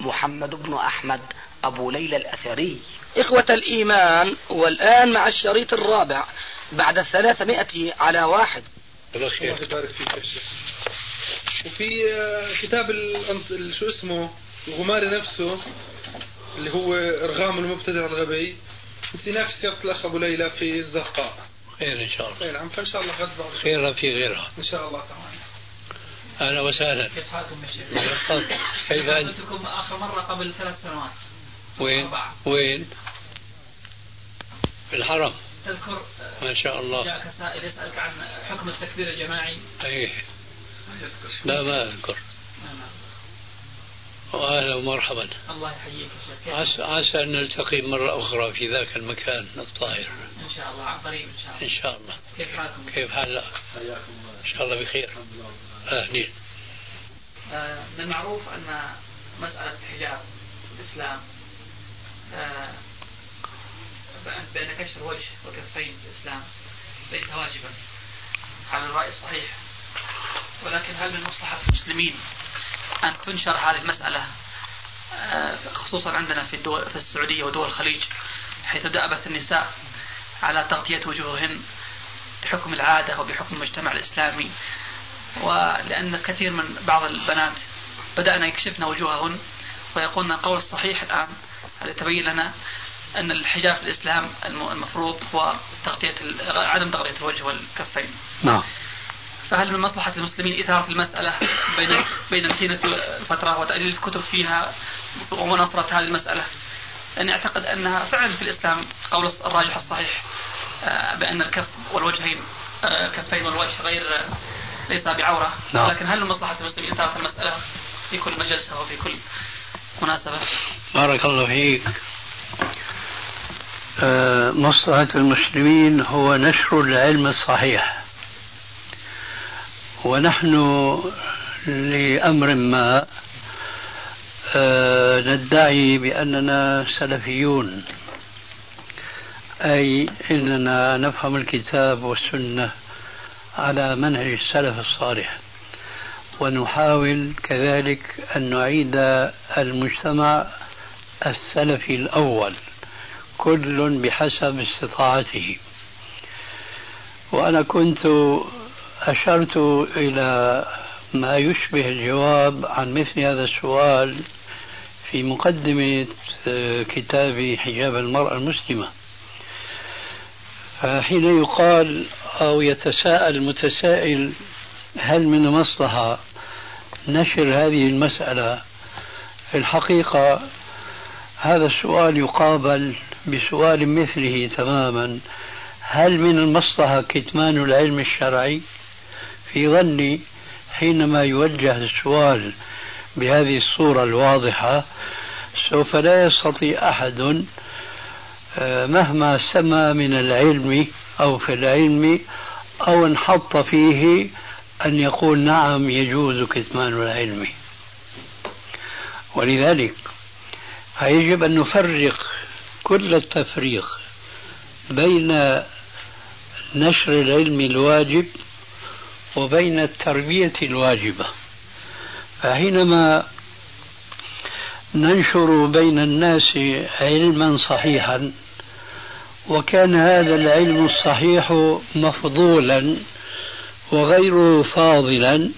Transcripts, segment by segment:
محمد بن أحمد أبو ليلى الأثري. إخوة الإيمان والآن مع الشريط الرابع بعد الثلاثمائة على واحد. الله يبارك فيك يا شيخ. وفي آه، كتاب شو اسمه؟ الغماري نفسه اللي هو إرغام المبتدع الغبي. نفس سيره الاخ أبو ليلى في الزرقاء. خير إن شاء الله. خير نعم فإن شاء الله غد بعد خير في غيرها. إن شاء الله تعالى أهلا وسهلا. كيف حالكم يا شيخ؟ كيف أنت؟ آخر مرة قبل ثلاث سنوات. وين؟ وين؟ في الحرم. تذكر ما شاء الله. جاءك سائل يسألك عن حكم التكبير الجماعي. إيه لا ما أذكر. وأهلا ومرحبا. الله يحييك يا عسى, عسى أن نلتقي مرة أخرى في ذاك المكان الطاهر. إن شاء الله عن قريب إن شاء الله. إن شاء الله. كيف حالكم؟ كيف حالك؟ إن شاء الله بخير. اهلين آه من المعروف أن مسألة الحجاب في الإسلام آه بأن كشف الوجه والكفين في الإسلام ليس واجبا. على الرأي الصحيح ولكن هل من مصلحة المسلمين أن تنشر هذه المسألة آه، خصوصا عندنا في الدول في السعودية ودول الخليج حيث دأبت النساء على تغطية وجوههن بحكم العادة وبحكم المجتمع الإسلامي ولأن كثير من بعض البنات بدأنا يكشفن وجوههن ويقولن القول الصحيح الآن هذا تبين لنا أن الحجاب في الإسلام المفروض هو تغطية عدم تغطية الوجه والكفين. نعم. فهل من مصلحة المسلمين إثارة المسألة بين بين طينة الفترة وتأليل الكتب فيها ومناصرة هذه المسألة؟ لأني أعتقد أنها فعلا في الإسلام قول الراجح الصحيح آه، بأن الكف والوجهين الكفين آه، والوجه غير ليس بعورة نعم. لكن هل مصلحة المسلمين إثارة المسألة في كل مجلسة وفي كل مناسبة؟ بارك الله فيك آه، مصلحة المسلمين هو نشر العلم الصحيح ونحن لأمر ما آه، ندعي بأننا سلفيون أي أننا نفهم الكتاب والسنة على منهج السلف الصالح ونحاول كذلك أن نعيد المجتمع السلفي الأول كل بحسب استطاعته. وأنا كنت أشرت إلى ما يشبه الجواب عن مثل هذا السؤال في مقدمة كتاب حجاب المرأة المسلمة. فحين يقال أو يتساءل المتسائل هل من مصلحة نشر هذه المسألة؟ في الحقيقة هذا السؤال يقابل بسؤال مثله تماما. هل من المصلحة كتمان العلم الشرعي؟ في ظني حينما يوجه السؤال بهذه الصورة الواضحة سوف لا يستطيع أحد مهما سمى من العلم أو في العلم أو انحط فيه أن يقول نعم يجوز كتمان العلم. ولذلك فيجب أن نفرق كل التفريق بين نشر العلم الواجب وبين التربية الواجبة. فحينما ننشر بين الناس علما صحيحا وكان هذا العلم الصحيح مفضولا وغيره فاضلا.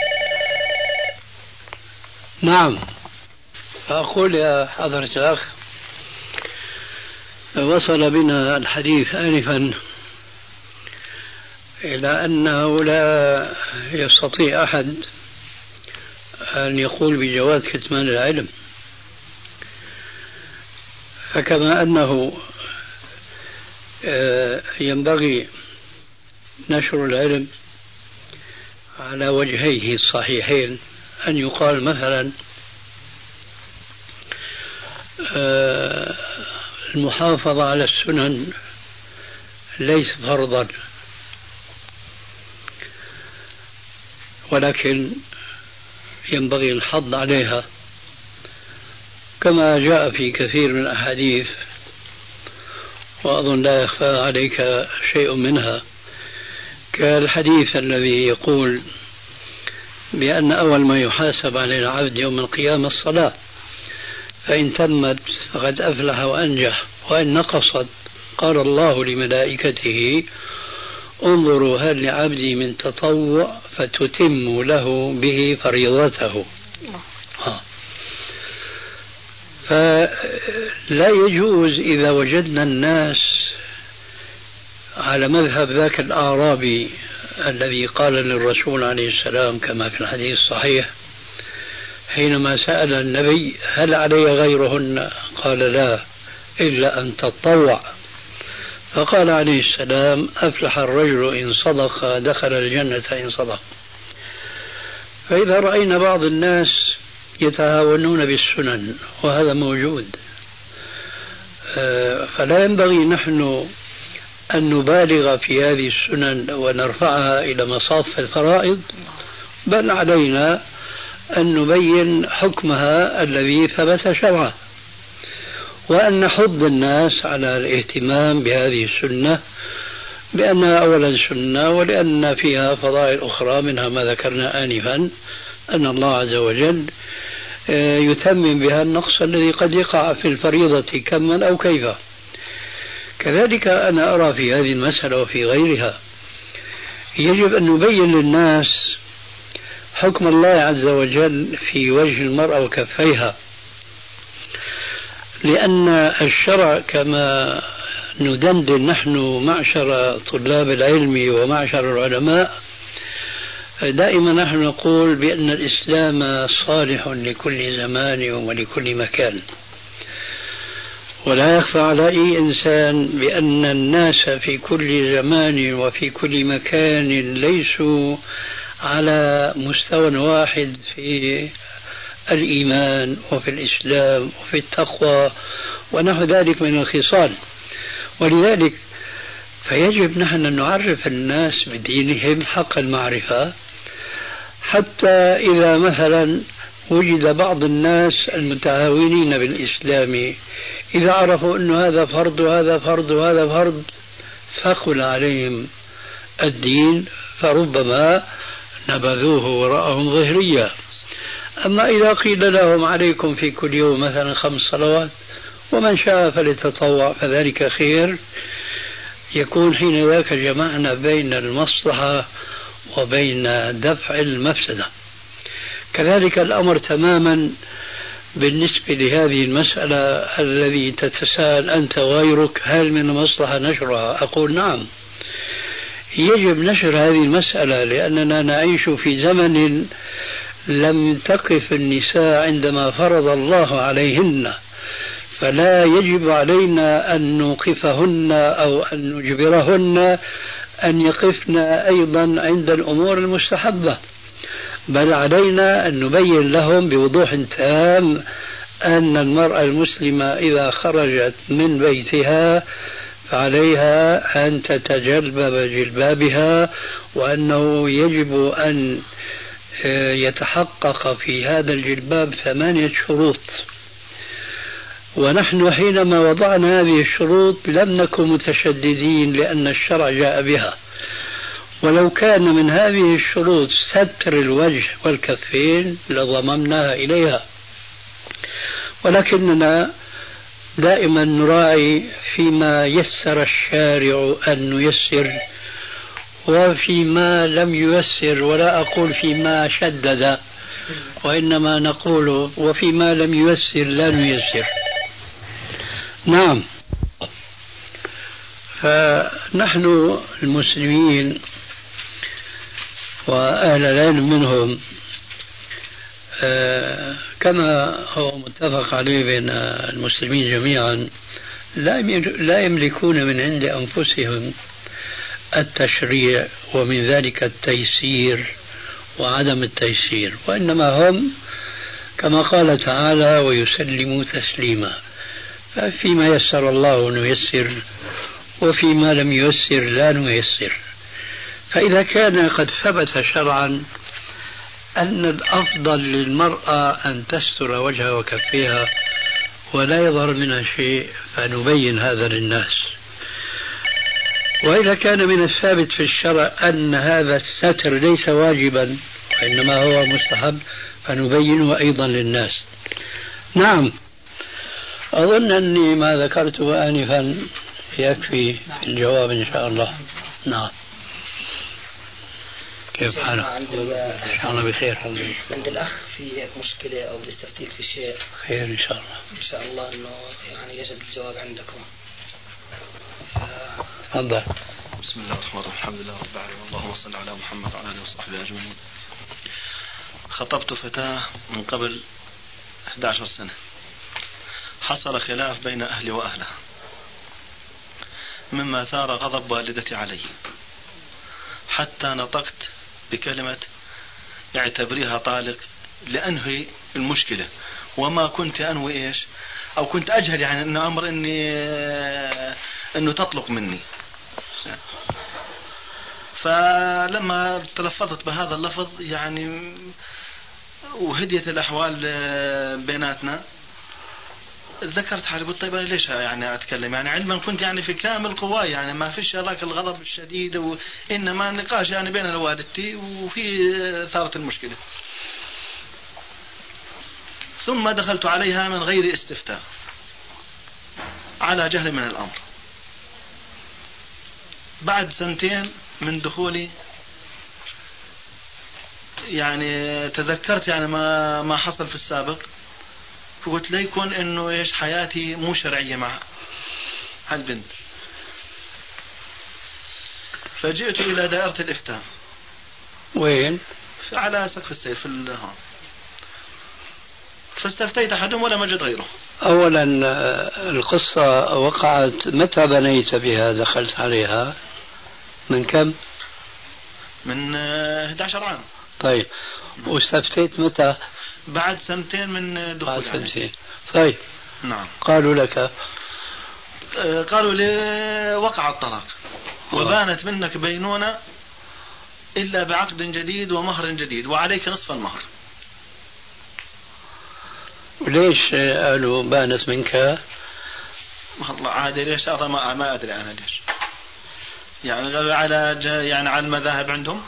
نعم. فأقول يا حضرة الأخ وصل بنا الحديث آنفا إلى أنه لا يستطيع أحد أن يقول بجواز كتمان العلم. فكما أنه ينبغي نشر العلم على وجهيه الصحيحين. أن يقال مثلا آه، المحافظة على السنن ليس فرضا ولكن ينبغي الحض عليها. كما جاء في كثير من الأحاديث وأظن لا يخفى عليك شيء منها. كالحديث الذي يقول بأن أول ما يحاسب عليه العبد يوم القيامة الصلاة فإن تمت فقد أفلح وأنجح وإن نقصت قال الله لملائكته انظروا هل لعبدي من تطوع فتتم له به فريضته. آه. فلا يجوز إذا وجدنا الناس على مذهب ذاك الأعرابي الذي قال للرسول عليه السلام كما في الحديث الصحيح حينما سأل النبي هل علي غيرهن؟ قال لا إلا أن تطوع. فقال عليه السلام أفلح الرجل إن صدق دخل الجنة إن صدق. فإذا رأينا بعض الناس يتهاونون بالسنن وهذا موجود. آه، فلا ينبغي نحن أن نبالغ في هذه السنن ونرفعها إلى مصاف الفرائض بل علينا أن نبين حكمها الذي ثبت شرعا وأن نحض الناس على الاهتمام بهذه السنة لأنها أولا سنة ولأن فيها فضائل أخرى منها ما ذكرنا آنفا أن الله عز وجل يتمم بها النقص الذي قد يقع في الفريضة كما أو كيف كذلك أنا أرى في هذه المسألة وفي غيرها يجب أن نبين للناس حكم الله عز وجل في وجه المرأة وكفيها. لأن الشرع كما ندندن نحن معشر طلاب العلم ومعشر العلماء دائما نحن نقول بأن الإسلام صالح لكل زمان ولكل مكان. ولا يخفى على أي إنسان بأن الناس في كل زمان وفي كل مكان ليسوا على مستوى واحد في الإيمان وفي الإسلام وفي التقوى ونحو ذلك من الخصال. ولذلك فيجب نحن أن نعرف الناس بدينهم حق المعرفة حتى إذا مثلا وجد بعض الناس المتهاونين بالإسلام إذا عرفوا أن هذا فرض وهذا فرض وهذا فرض ثقل عليهم الدين فربما نبذوه وراءهم ظهريا أما إذا قيل لهم عليكم في كل يوم مثلا خمس صلوات ومن شاء فليتطوع فذلك خير. يكون حين ذاك جمعنا بين المصلحة وبين دفع المفسدة. كذلك الأمر تماما بالنسبة لهذه المسألة الذي تتساءل أنت وغيرك هل من المصلحة نشرها؟ أقول نعم. يجب نشر هذه المسألة لأننا نعيش في زمن لم تقف النساء عندما فرض الله عليهن فلا يجب علينا أن نوقفهن أو أن نجبرهن أن يقفن أيضا عند الأمور المستحبة. بل علينا أن نبين لهم بوضوح تام أن المرأة المسلمة إذا خرجت من بيتها فعليها أن تتجلبب جلبابها وأنه يجب أن آه، يتحقق في هذا الجلباب ثمانية شروط. ونحن حينما وضعنا هذه الشروط لم نكن متشددين لأن الشرع جاء بها. ولو كان من هذه الشروط ستر الوجه والكفين لضممناها إليها. ولكننا دائما نراعي فيما يسر الشارع أن نيسر وفيما لم ييسر ولا أقول فيما شدد وإنما نقول وفيما لم ييسر لا نيسر. نعم. فنحن المسلمين وأهل العلم منهم آه، كما هو متفق عليه بين المسلمين جميعا لا يملكون من عند أنفسهم التشريع ومن ذلك التيسير وعدم التيسير وإنما هم كما قال تعالى ويسلموا تسليما. ففيما يسر الله نيسر وفيما لم ييسر لا نيسر. فإذا كان قد ثبت شرعا أن الأفضل للمرأة أن تستر وجهها وكفيها ولا يظهر منها شيء فنبين هذا للناس. وإذا كان من الثابت في الشرع أن هذا الستر ليس واجبا وإنما هو مستحب فنبينه أيضا للناس. نعم. أظن أني ما ذكرته آنفا يكفي في الجواب إن شاء الله. نعم. كيف حالك؟ إن شاء الله بخير. عند الأخ في مشكلة أو بيستفتيك في شيء. خير إن شاء الله. إن شاء الله أنه يعني يجب الجواب عندكم. تفضل. بسم الله الرحمن الرحيم. الحمد لله رب العالمين. اللهم صل على محمد وعلى آله وصحبه أجمعين. خطبت فتاة من قبل 11 سنة. حصل خلاف بين أهلي وأهلها مما ثار غضب والدتي علي. حتى نطقت بكلمة اعتبريها طالق لأنهي المشكلة. وما كنت أنوي إيش؟ أو كنت أجهل يعني أنه أمر أني أنه تطلق مني. فلما تلفظت بهذا اللفظ يعني وهديت الأحوال بيناتنا ذكرت حالي قلت طيب أنا ليش يعني أتكلم يعني علما كنت يعني في كامل قواي يعني ما فيش هذاك الغضب الشديد وإنما نقاش يعني بين والدتي وفي ثارت المشكلة. ثم دخلت عليها من غير استفتاء على جهل من الأمر. بعد سنتين من دخولي يعني تذكرت يعني ما ما حصل في السابق فقلت ليكن إنه إيش حياتي مو شرعية مع هالبنت. فجئت إلى دائرة الإفتاء. وين؟ على سقف السيف في هون فاستفتيت أحدهم ولم أجد غيره. اولا القصة وقعت. متى بنيت بها؟ دخلت عليها؟ من كم؟ من 11 آه، عام. طيب. واستفتيت متى؟ بعد سنتين من دخول بعد سنتين. طيب. نعم. قالوا لك؟ آه، قالوا لي وقع الطلاق. وبانت منك بينونة إلا بعقد جديد ومهر جديد وعليك نصف المهر. ليش قالوا بانت منك؟ والله عادي ليش؟ هذا ما ما أدري أنا ليش. يعني على يعني على المذاهب عندهم؟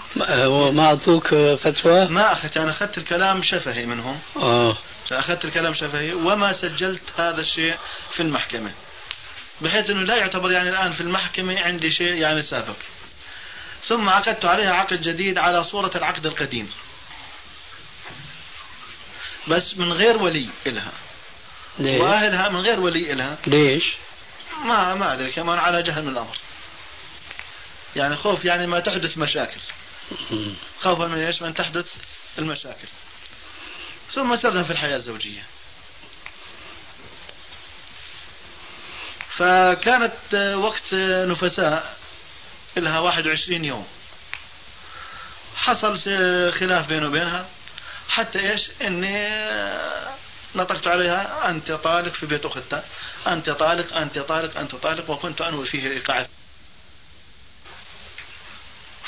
ما أعطوك فتوى؟ ما أخذت أنا أخذت الكلام شفهي منهم. آه. أخذت الكلام شفهي. وما سجلت هذا الشيء في المحكمة. بحيث إنه لا يعتبر يعني الآن في المحكمة عندي شيء يعني سابق. ثم عقدت عليها عقد جديد على صورة العقد القديم. بس من غير ولي إلها. ليه؟ وأهلها من غير ولي إلها. ليش؟ ما ما أدري كمان على جهل من الأمر. يعني خوف يعني ما تحدث مشاكل. خوفا من إيش؟ من تحدث المشاكل. ثم سرنا في الحياة الزوجية. فكانت وقت نفساء لها 21 يوم. حصل خلاف بينه وبينها. حتى إيش؟ إني نطقت عليها أنت طالق في بيت اختها أنت طالق أنت طالق أنت طالق وكنت أنوي فيه ايقاع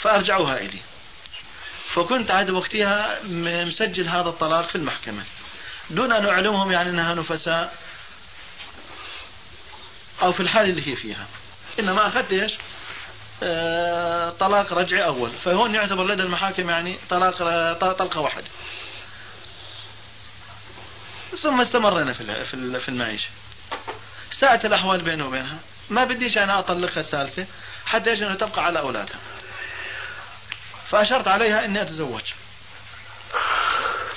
فأرجعوها إلي. فكنت عاد وقتها مسجل هذا الطلاق في المحكمة. دون أن أعلمهم يعني أنها نفساء أو في الحال اللي هي فيها. إنما أخذت إيش؟ آه طلاق رجعي أول. فهون يعتبر لدى المحاكم يعني طلاق طلقة واحدة. ثم استمرنا في في المعيشة. ساءت الأحوال بينه وبينها. ما بديش أنا أطلقها الثالثة حتى إيش؟ أنه تبقى على أولادها. فأشرت عليها أني أتزوج.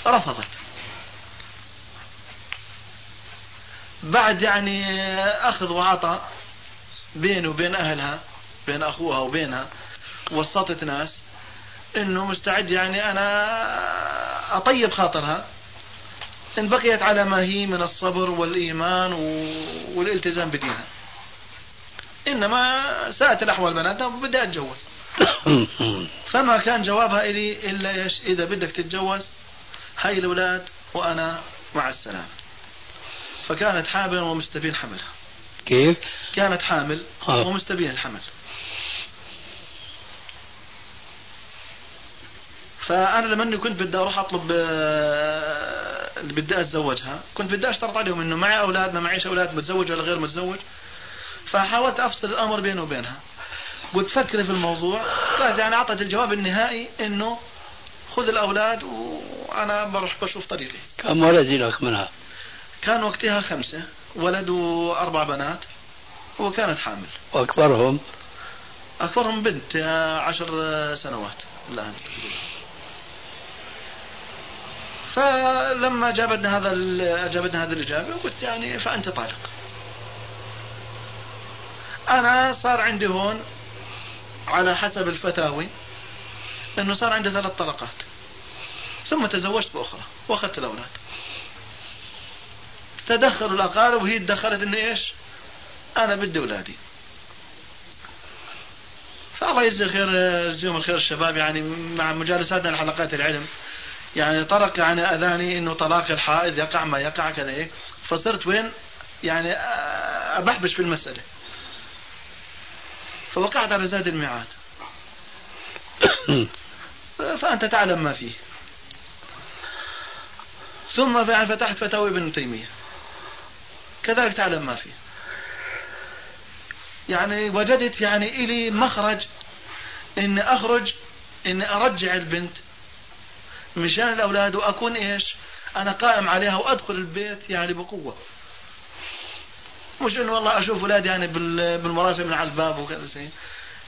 رفضت. بعد يعني أخذ وعطاء بينه وبين أهلها بين أخوها وبينها وسطت ناس إنه مستعد يعني أنا أطيب خاطرها. إن بقيت على ما هي من الصبر والإيمان والالتزام بدينها. إنما ساءت الأحوال بناتها وبدي أتجوز. فما كان جوابها إلي إلا إيش؟ إذا بدك تتجوز هاي الأولاد وأنا مع السلامة. فكانت حامل ومستبين حملها. كيف؟ كانت حامل آه. ومستبين الحمل. فأنا لما كنت بدي أروح أطلب آه، اللي بدي أتزوجها كنت بدي أشترط عليهم إنه معي أولاد ما معيش أولاد متزوج ولا غير متزوج. فحاولت أفصل الأمر بيني وبينها. قلت فكري في الموضوع. قالت يعني أعطت الجواب النهائي إنه خذ الأولاد وأنا بروح بشوف طريقي. كم ولد لك منها؟ كان وقتها خمسة. ولد وأربع بنات. وكانت حامل. وأكبرهم؟ أكبرهم بنت عشر سنوات. الان فلما جابتنا هذا جابتنا هذه الاجابه قلت يعني فأنت طالق. أنا صار عندي هون على حسب الفتاوي إنه صار عندي ثلاث طلقات. ثم تزوجت بأخرى وأخذت الأولاد. تدخلوا الأقارب وهي تدخلت إنه إيش؟ أنا بدي أولادي. فالله يجزي خير يجزيهم الخير الشباب. يعني مع مجالساتنا لحلقات العلم يعني طرق يعني أذاني إنه طلاق الحائض يقع ما يقع كذا هيك فصرت وين؟ يعني أبحبش في المسألة. فوقعت على زاد الميعاد. فأنت تعلم ما فيه. ثم فتحت فتاوي ابن تيمية. كذلك تعلم ما فيه. يعني وجدت يعني إلي مخرج إني أخرج إني أرجع البنت. مشان الأولاد وأكون إيش؟ أنا قائم عليها وأدخل البيت يعني بقوة. مش إنه والله أشوف أولاد يعني بالمراسم من على الباب وكذا شيء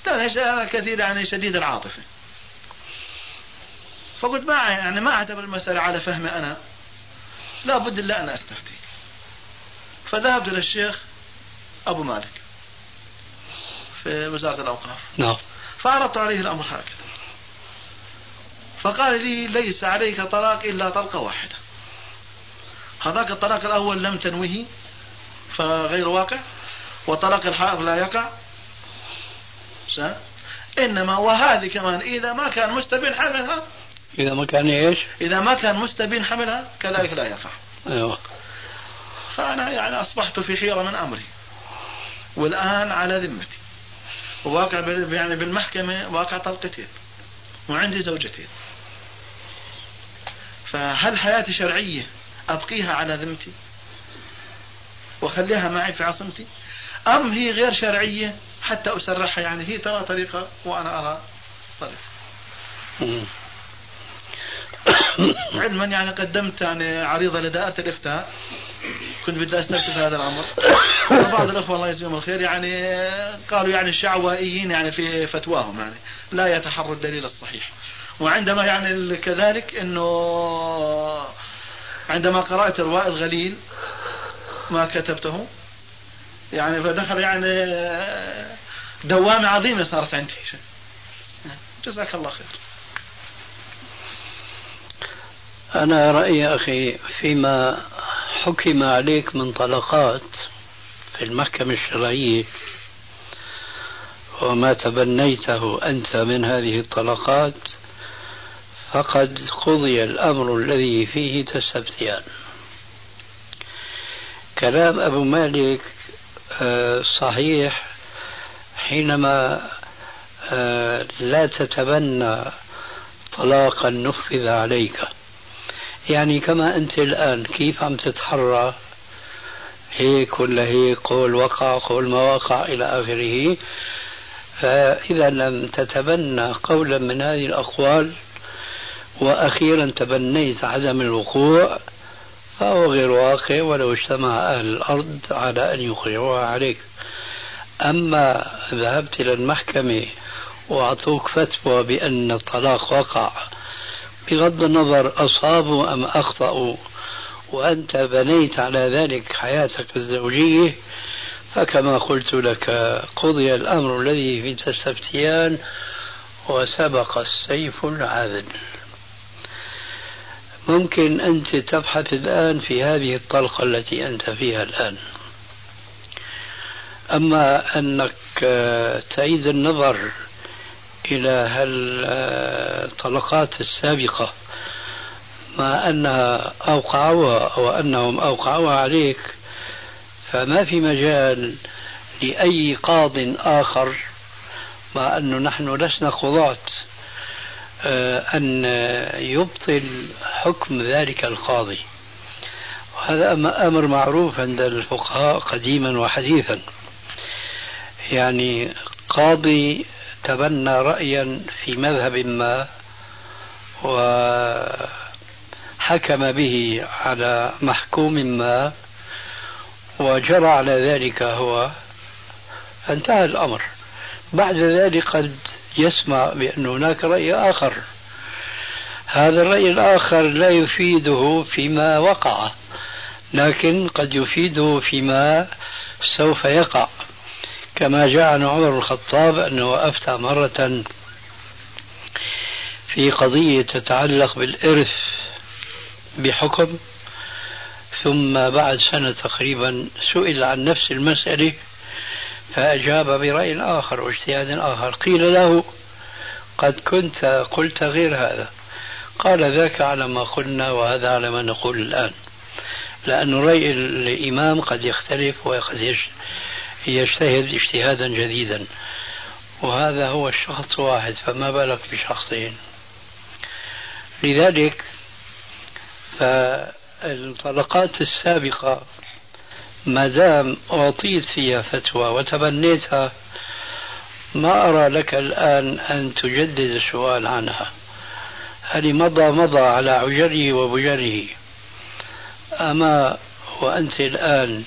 لا أنا كثير يعني شديد العاطفة. فقلت ما يعني ما أعتبر المسألة على فهمي أنا. لا بد إلا أن أستفتي. فذهبت للشيخ أبو مالك في وزارة الأوقاف. نعم. فعرضت عليه الأمر هكذا. فقال لي ليس عليك طلاق إلا طلقة واحدة. هذاك الطلاق الأول لم تنويه فغير واقع وطلاق الحائض لا يقع. إنما وهذه كمان إذا ما كان مستبين حملها إذا ما كان إيش؟ إذا ما كان مستبين حملها كذلك لا يقع. أيوة. فأنا يعني أصبحت في حيرة من أمري. والآن على ذمتي. وواقع يعني بالمحكمة واقع طلقتين وعندي زوجتين. فهل حياتي شرعية أبقيها على ذمتي؟ وخليها معي في عصمتي أم هي غير شرعية؟ حتى أسرحها. يعني هي ترى طريقة وأنا أرى طريقة. علما يعني قدمت يعني عريضة لدائرة الإفتاء. كنت بدي أستفتي في هذا الأمر. وبعض الأخوة الله يجزيهم الخير يعني قالوا يعني الشعوائيين يعني في فتواهم يعني لا يتحروا الدليل الصحيح. وعندما يعني كذلك إنه عندما قرأت رواء الغليل ما كتبته. يعني فدخل يعني دوامه عظيمه صارت عندي. جزاك الله خير. أنا رأيي أخي فيما حكم عليك من طلقات في المحكمة الشرعية وما تبنيته أنت من هذه الطلقات فقد قضي الأمر الذي فيه تستفتيان. كلام أبو مالك آه، صحيح حينما آه، لا تتبنى طلاقا نفذ عليك. يعني كما أنت الآن كيف عم تتحرى؟ هيك ولا هيك؟ قول وقع قول ما وقع إلى آخره. فإذا لم تتبنى قولا من هذه الأقوال وأخيرا تبنيت عدم الوقوع فهو غير واقع ولو اجتمع أهل الأرض على أن يقرعوها عليك. أما ذهبت إلى المحكمة وأعطوك فتوى بأن الطلاق وقع بغض النظر أصابوا أم أخطأوا وأنت بنيت على ذلك حياتك الزوجية فكما قلت لك قضي الأمر الذي في تستفتيان وسبق السيف العاذل ممكن أنت تبحث الآن في هذه الطلقة التي أنت فيها الآن. أما أنك تعيد النظر إلى هالطلقات السابقة مع أنها أوقعوها أو أنهم أوقعوها عليك فما في مجال لأي قاض آخر مع أنه نحن لسنا قضاة آه، أن يبطل حكم ذلك القاضي. وهذا أمر معروف عند الفقهاء قديما وحديثا. يعني قاضي تبنى رأيا في مذهب ما وحكم به على محكوم ما وجرى على ذلك هو. انتهى الأمر. بعد ذلك قد يسمع بأن هناك رأي آخر. هذا الرأي الآخر لا يفيده فيما وقع لكن قد يفيده فيما سوف يقع. كما جاء عن عمر الخطاب أنه أفتى مرة في قضية تتعلق بالإرث بحكم ثم بعد سنة تقريبا سئل عن نفس المسألة فأجاب برأي آخر واجتهاد آخر. قيل له قد كنت قلت غير هذا. قال ذاك على ما قلنا وهذا على ما نقول الآن. لأن رأي الإمام قد يختلف وقد يجتهد اجتهادا جديدا. وهذا هو الشخص واحد فما بالك بشخصين؟ لذلك فالطلقات السابقة ما دام أعطيت فيها فتوى وتبنيتها ما أرى لك الآن أن تجدد السؤال عنها. هل مضى مضى على عجره وبجره. أما وأنت الآن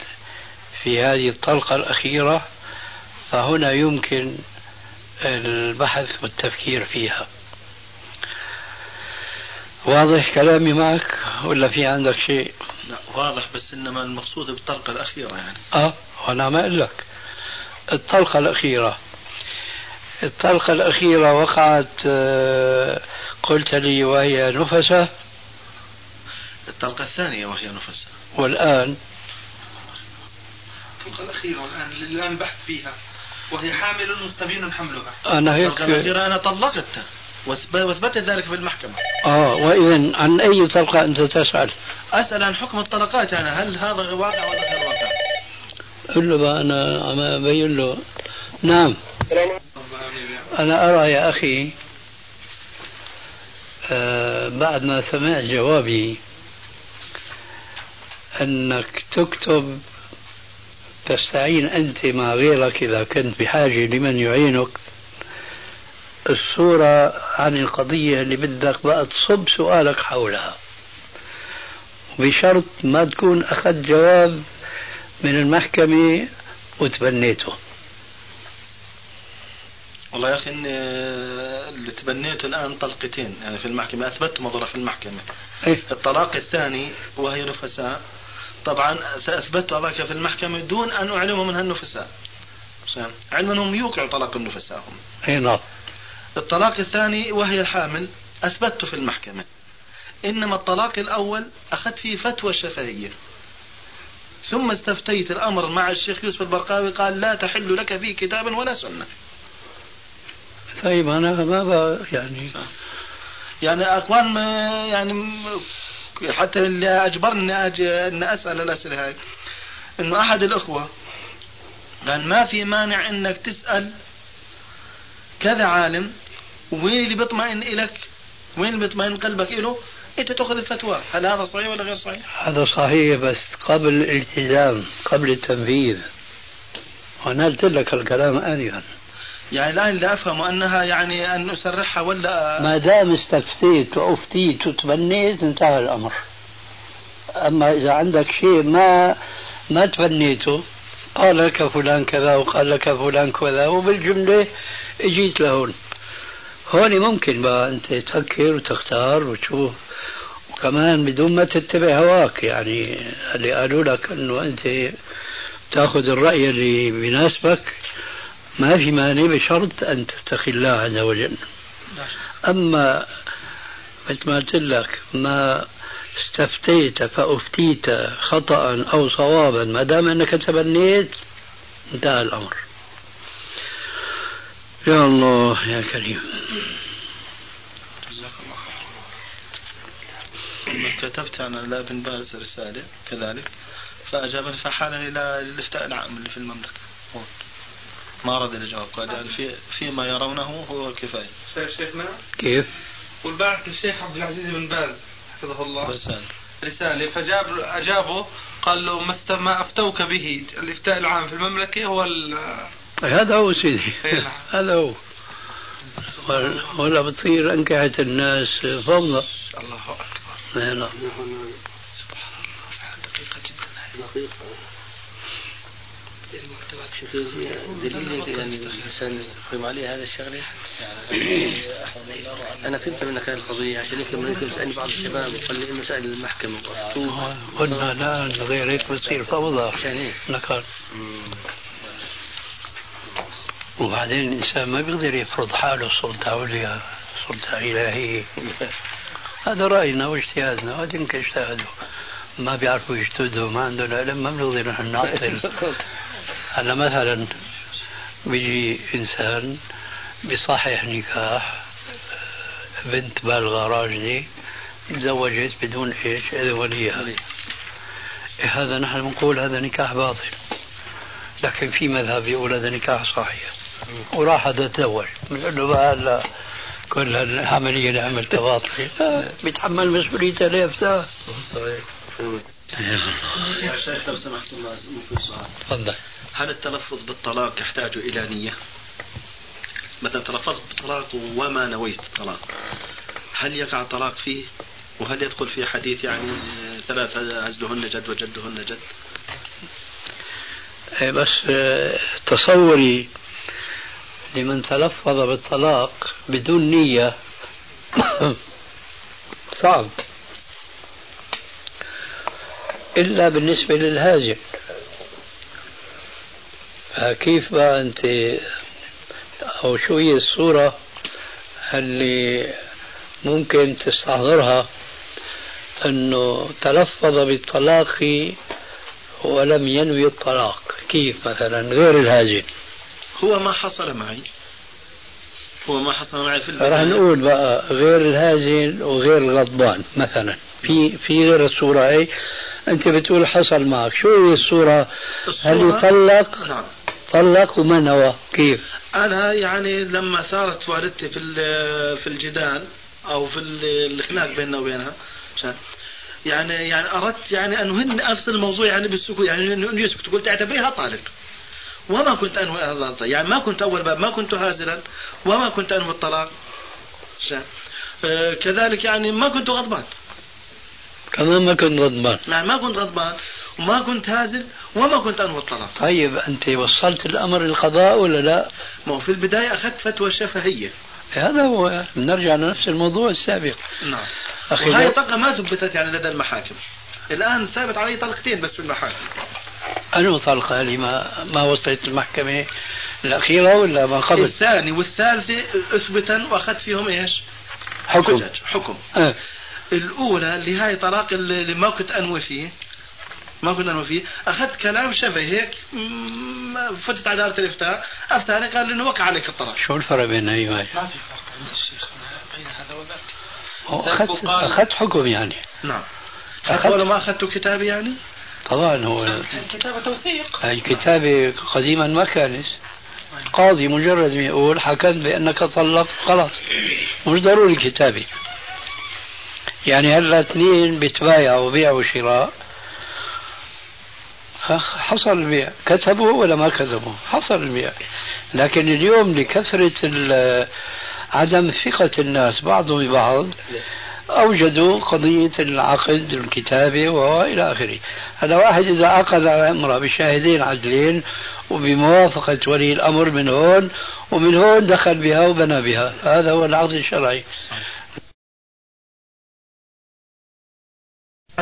في هذه الطلقة الأخيرة فهنا يمكن البحث والتفكير فيها. واضح كلامي معك ولا في عندك شيء؟ لا واضح بس إنما المقصود بالطلقة الأخيرة يعني. آه وأنا ما أقول لك. الطلقة الأخيرة. الطلقة الأخيرة وقعت آه، قلت لي وهي نفسة. الطلقة الثانية وهي نفسة. والآن؟ الطلقة الأخيرة الان الآن بحث فيها. وهي حامل مستبين حملها. أنا هيك الطلقة الأخيرة أنا طلقتها. واثبتت ذلك في المحكمة. آه وإذا عن أي طلقة أنت تسأل؟ أسأل عن حكم الطلقات يعني هل هذا واقع ولا غير واقع؟ قل له بقى أنا عم أبين له. نعم. أنا أرى يا أخي آه بعد ما سمعت جوابي أنك تكتب تستعين أنت مع غيرك إذا كنت بحاجة لمن يعينك. الصورة عن القضية اللي بدك بقى تصب سؤالك حولها. بشرط ما تكون أخذت جواب من المحكمة وتبنيته. والله يا أخي إني اللي تبنيته الآن طلقتين يعني في المحكمة اثبت مضرة في المحكمة. إيه؟ الطلاق الثاني وهي نفساء. طبعا اثبت ذلك في المحكمة دون أن أعلمهم أنها النفساء علما انهم يوقعوا طلاق النفساء هم اي نعم. الطلاق الثاني وهي الحامل أثبته في المحكمة. إنما الطلاق الأول أخذت فيه فتوى الشفهية ثم استفتيت الأمر مع الشيخ يوسف البرقاوي قال لا تحل لك فيه كتابا ولا سنة. طيب أنا ما يعني يعني أخوان يعني حتى اللي أجبرني أجي أن أسأل الأسئلة هاي. إنه أحد الأخوة قال ما في مانع إنك تسأل كذا عالم وين اللي بيطمئن إلك؟ وين اللي بيطمئن قلبك إله؟ أنت تأخذ الفتوى. هل هذا صحيح ولا غير صحيح؟ هذا صحيح بس قبل الالتزام قبل التنفيذ. وأنا قلت لك الكلام آنفا. يعني الآن اللي أفهمه أنها يعني أن أسرحها ولا ما دام استفتيت وأفتيت وتبنيت انتهى الأمر. أما إذا عندك شيء ما ما تبنيته قال لك فلان كذا وقال لك فلان كذا وبالجملة اجيت لهون. هون ممكن بقى انت تفكر وتختار وتشوف. وكمان بدون ما تتبع هواك يعني اللي قالوا لك إنه أنت تاخذ الرأي اللي بيناسبك ما في مانع بشرط أن تتقي الله عز وجل. أما مثل ما قلت لك ما استفتيت فأفتيت خطأ أو صوابا ما دام أنك تبنيت انتهى الأمر. يا الله يا كريم. جزاك الله كتبت أنا لابن باز رسالة كذلك. فأجابني فحالني إلى الافتاء العام اللي في المملكة. ما رد الجواب قال يعني في فيما يرونه هو الكفاية شيخنا كيف؟ والبعث للشيخ عبد العزيز بن باز حفظه الله. رسالة رسالة. فجاب أجابه قال له ما أفتوك به. الإفتاء العام في المملكة هو ال- هذا هو سيدي. إيه نعم. هذا هو. ولا- بتصير أنكحة الناس فوضى الله أكبر. لا لا دقيقة جدا دليل يعني الانسان يقيم عليه هذا الشغله أنا فهمت منك هذه القضية عشان هيك لما يمكن تسألني بعض الشباب قال لي مسائل المحكمة. قلنا الآن غير هيك بتصير فوضى عشان هيك نكال وبعدين الإنسان ما بيقدر يفرض حاله سلطة عليا سلطة إلهية. هذا رأينا واجتهادنا وبعدين اجتهدوا ما بيعرفوا يجتهدوا ما عندهم علم ما بنقدر نحن نعطل. هلا مثلا بيجي إنسان بصحح نكاح بنت بالغة راجلة تزوجت بدون إيش؟ اذن وليها إيه هذا نحن بنقول هذا نكاح باطل. لكن في مذهب يقول هذا نكاح صحيح. وراح هذا تزوج بنقول له بقى هلا كل هالعملية اللي عملتها باطلة بيتحمل مسؤوليتها ليه فتاة يا شيخ لو سمحت الله ممكن سؤال. تفضل. هل التلفظ بالطلاق يحتاج إلى نية؟ مثلا تلفظت بالطلاق وما نويت الطلاق هل يقع طلاق فيه؟ وهل يدخل في حديث يعني ثلاثة عزلهن جد وجدهن جد؟ إيه بس آه، تصوري لمن تلفظ بالطلاق بدون نية. صعب. إلا بالنسبة للهاجر. فكيف بقى أنت أو شو هي الصورة اللي ممكن تستحضرها أنه تلفظ بالطلاق ولم ينوي الطلاق؟ كيف مثلا غير الهاجر؟ هو ما حصل معي. هو ما حصل معي في راح نقول بقى غير الهازل وغير الغضبان مثلا. في في غير الصورة هي أنت بتقول حصل معك. شو هي الصورة؟ هل الصورة- يطلق؟ نعم. طلق وما نوى؟ كيف؟ أنا يعني لما صارت والدتي في في الجدال أو في ال- الخناق بيننا وبينها يعني يعني أردت يعني أن هن أفصل الموضوع يعني بالسكوت يعني أنه يسكت قلت اعتبريها طالق. وما كنت أنوي هذا الطلاق. يعني ما كنت أول باب ما كنت هازلا وما كنت أنوي الطلاق آه، كذلك يعني ما كنت غضبان. كمان ما كنت غضبان. يعني ما كنت غضبان وما كنت هازل وما كنت أنوي الطلاق طيب أنت وصلت الأمر للقضاء ولا لا؟ ما هو في البداية أخذت فتوى شفهية. هذا هو بنرجع لنفس الموضوع السابق. نعم. أخي وهذه لو- طلقة ما ثبتت يعني لدى المحاكم. الآن ثابت علي طلقتين بس في المحاكم أنه طلقة اللي ما ما وصلت المحكمة الأخيرة ولا ما قبل؟ الثاني والثالثة أثبتا وأخذت فيهم إيش؟ حكم. حجج حكم. آه. الأولى اللي هاي طلاق اللي ما كنت أنوي فيه ما كنت أنوي فيه أخذت كلام شفهي هيك فتت عدالة الإفتاء أفتى قال إنه وقع عليك الطلاق. شو الفرق بين هي وهي؟ ما في فرق عند الشيخ. بين هذا وذاك. أخذت أخذت حكم يعني. نعم. أخذت- حتى ولو ما أخذت كتابي يعني؟ طبعا هو كتابة توثيق. هاي كتابة قديما ما كانت. القاضي مجرد ما يقول حكمت بأنك طلق خلاص. مش ضروري كتابة يعني هلا اثنين بيتبايعوا بيع وشراء. حصل البيع. كتبوا ولا ما كتبوا؟ حصل البيع. لكن اليوم لكثرة عدم ثقة الناس بعضهم ببعض أوجدوا قضية العقد الكتابة وإلى آخره. هذا واحد إذا عقد على امرأة بشاهدين عدلين وبموافقة ولي الأمر من هون ومن هون دخل بها وبنى بها. هذا هو العقد الشرعي.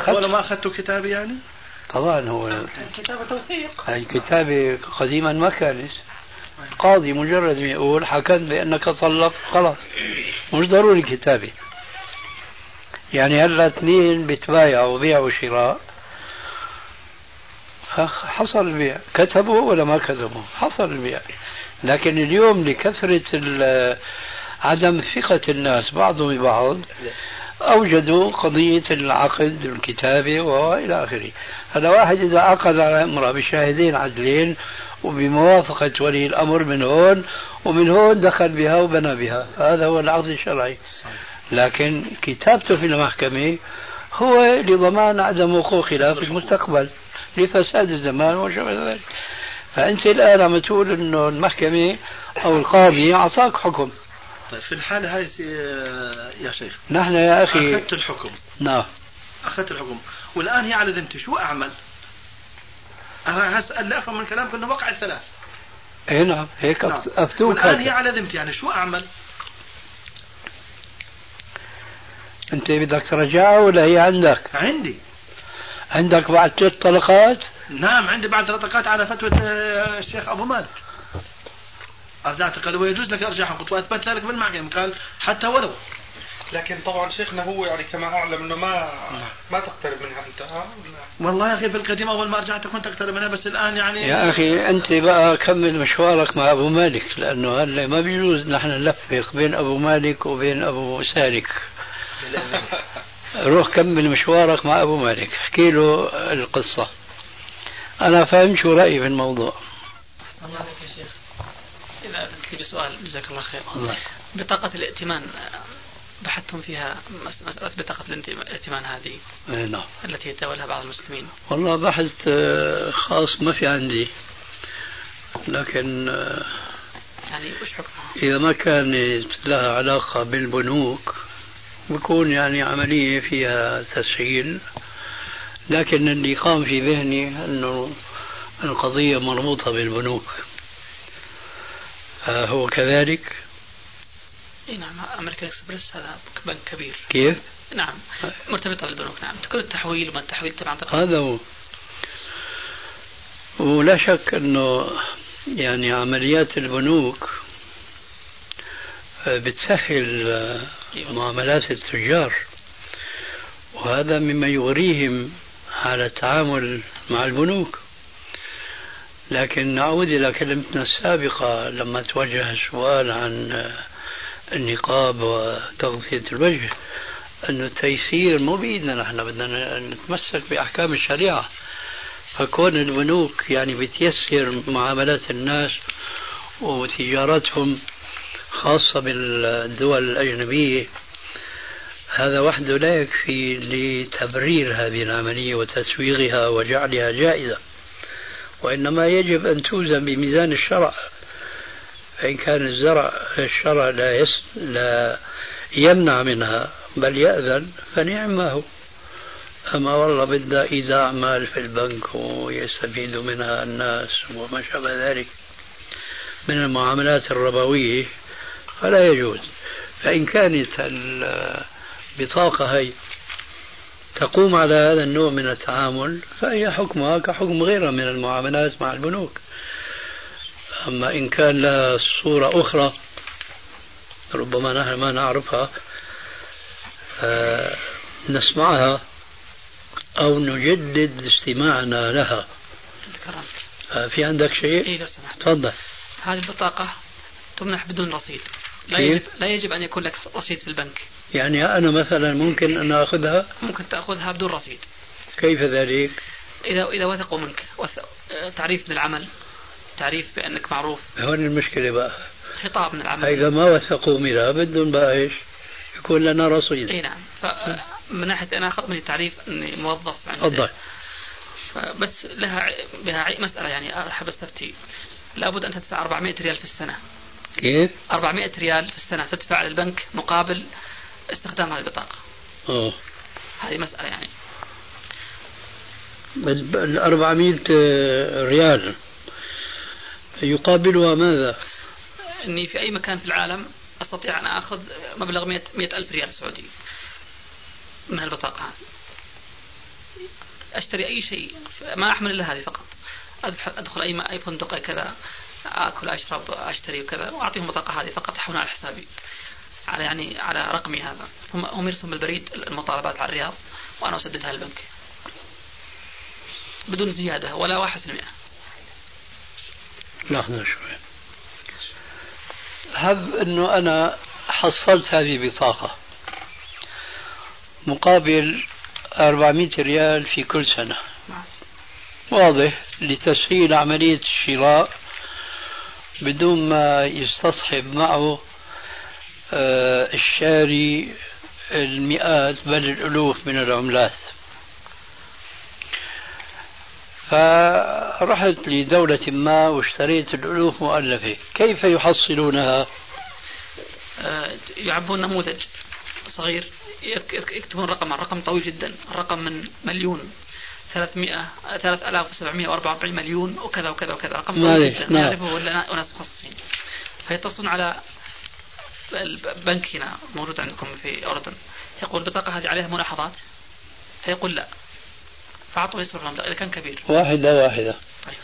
ولو ما أخذت كتابي يعني؟ طبعا هو كتابة توثيق. هاي كتابة قديما ما كانت القاضي مجرد ما يقول حكمت بأنك طلق خلاص. مش ضروري كتابة يعني هلا اثنين بيتبايعوا بيع وشراء؟ حصل البيع. كتبوا ولا ما كتبوا؟ حصل البيع. لكن اليوم لكثرة عدم ثقة الناس بعضهم ببعض أوجدوا قضية العقد الكتابة وإلى آخره. هذا واحد إذا عقد على امرأة بشاهدين عدلين وبموافقة ولي الأمر من هون ومن هون دخل بها وبنى بها. هذا هو العقد الشرعي. لكن كتابته في المحكمة هو لضمان عدم وقوع خلاف في المستقبل لفساد الزمان وما ذلك. فأنت الآن عم تقول أنه المحكمة أو القاضي أعطاك حكم. طيب في الحالة هاي يا شيخ نحن يا أخي أخذت الحكم. نعم. أخذت الحكم. والآن هي على ذمتي شو أعمل؟ أنا هسأل اللي أفهم من كلامك أنه وقع الثلاث. اي نعم هيك نعم. أفتوك والآن هي على ذمتي يعني شو أعمل؟ انت بدك ترجعها ولا هي عندك؟ عندي. عندك بعد ثلاث طلقات؟ نعم عندي بعد ثلاث طلقات على فتوى آه، الشيخ أبو مالك. أرجعت قال ويجوز لك أرجعها قلت وأثبت لك بالمحكمة قال حتى ولو. لكن طبعا شيخنا هو يعني كما أعلم إنه ما ما تقترب منها أنت. ها؟ والله يا أخي في القديم أول ما رجعت كنت أقترب منها بس الآن يعني يا أخي أنت بقى كمل مشوارك مع أبو مالك لأنه هلأ ما بيجوز نحن نلفق بين أبو مالك وبين أبو سالك. روح كمل مشوارك مع أبو مالك. احكي له القصة. أنا فهمت شو رأيي في الموضوع. الله يا شيخ. إذا أذنت لي بسؤال جزاك الله خير. الله. بطاقة الائتمان بحثتم فيها مس- مسألة بطاقة الائتمان هذه. إيه نعم. التي يتداولها بعض المسلمين. والله بحث آه، خاص ما في عندي. لكن آه، يعني وش حكمها؟ إذا ما كانت لها علاقة بالبنوك بكون يعني عملية فيها تسهيل لكن اللي قام في ذهني أنه القضية مربوطة بالبنوك. هو كذلك؟ إي نعم امريكان اكسبرس هذا بنك كبير. كيف؟ نعم مرتبطة بالبنوك نعم. كل التحويل وما التحويل طبعا تقريبا هذا هو. ولا شك أنه يعني عمليات البنوك آه، بتسهل آه، معاملات التجار. وهذا مما يغريهم على التعامل مع البنوك. لكن نعود إلى كلمتنا السابقة لما توجه السؤال عن النقاب وتغطية الوجه أنه التيسير مو بإيدنا نحن بدنا نتمسك بأحكام الشريعة. فكون البنوك يعني بتيسر معاملات الناس وتجارتهم خاصة بالدول الأجنبية هذا وحده لا يكفي لتبرير هذه العملية وتسويغها وجعلها جائزة وإنما يجب أن توزن بميزان الشرع. فإن كان الزرع الشرع لا, يس لا يمنع منها بل يأذن فنعم ما هو أما والله بدها إيداع مال في البنك ويستفيد منها الناس وما شابه ذلك. من المعاملات الربوية فلا يجوز. فإن كانت البطاقة هي تقوم على هذا النوع من التعامل فهي حكمها كحكم غيرها من المعاملات مع البنوك. أما إن كان لها صورة أخرى ربما نحن ما نعرفها نسمعها أو نجدد استماعنا لها. تكرمت في عندك شيء؟ اي لو سمحت. تفضل. هذه البطاقة تمنح بدون رصيد. لا؟ يجب لا يجب أن يكون لك رصيد في البنك. يعني أنا مثلا ممكن أن أخذها؟ ممكن تأخذها بدون رصيد. كيف ذلك؟ اذا إذا وثقوا منك. آه، تعريف من العمل. تعريف بأنك معروف. هون المشكلة بقى. خطاب من العمل. إذا ما وثقوا منها بدهم بقى إيش؟ يكون لنا رصيد. إي نعم. فمن ناحية أنا اخذت مني تعريف إني موظف عند تفضل. بس لها بها مسألة يعني أحب أستفتي. لابد أن تدفع 400 ريال في السنة. كيف؟ 400 ريال في السنة تدفع للبنك مقابل استخدام هذه البطاقة. أوه. هذه مسألة يعني. ال 400 ريال. يقابلها ماذا؟ إني في أي مكان في العالم أستطيع أن آخذ مبلغ 100 100 ألف ريال سعودي من البطاقه هذه. أشتري أي شيء ما أحمل إلا هذه فقط. ادخل أي أي فندق كذا. أكل أشرب أشتري وكذا وأعطيهم البطاقه هذه فقط يحولون على حسابي على يعني على رقمي هذا. هم هم يرسلون بالبريد المطالبات على الرياض وأنا أسددها للبنك. بدون زيادة ولا واحد في المئة. لحظة شوي هب أنه أنا حصلت هذه بطاقة. مقابل 400 ريال في كل سنة. واضح لتسهيل عملية الشراء. بدون ما يستصحب معه آه، الشاري المئات بل الألوف من العملات فرحت لدولة ما واشتريت الألوف مؤلفة. كيف يحصلونها؟ آه، يعبون نموذج صغير يكتبون رقم الرقم طويل جدا الرقم من مليون. 300 3744 مليون وكذا وكذا وكذا رقم طويل جدا. ما يعرفه الا ناس مخصصين. فيتصلون على البنك هنا موجود عندكم في أردن. يقول البطاقه هذه عليها ملاحظات؟ فيقول لا. فاعطوا يصرف المبلغ إذا كان كبير. واحدة واحدة. طيب.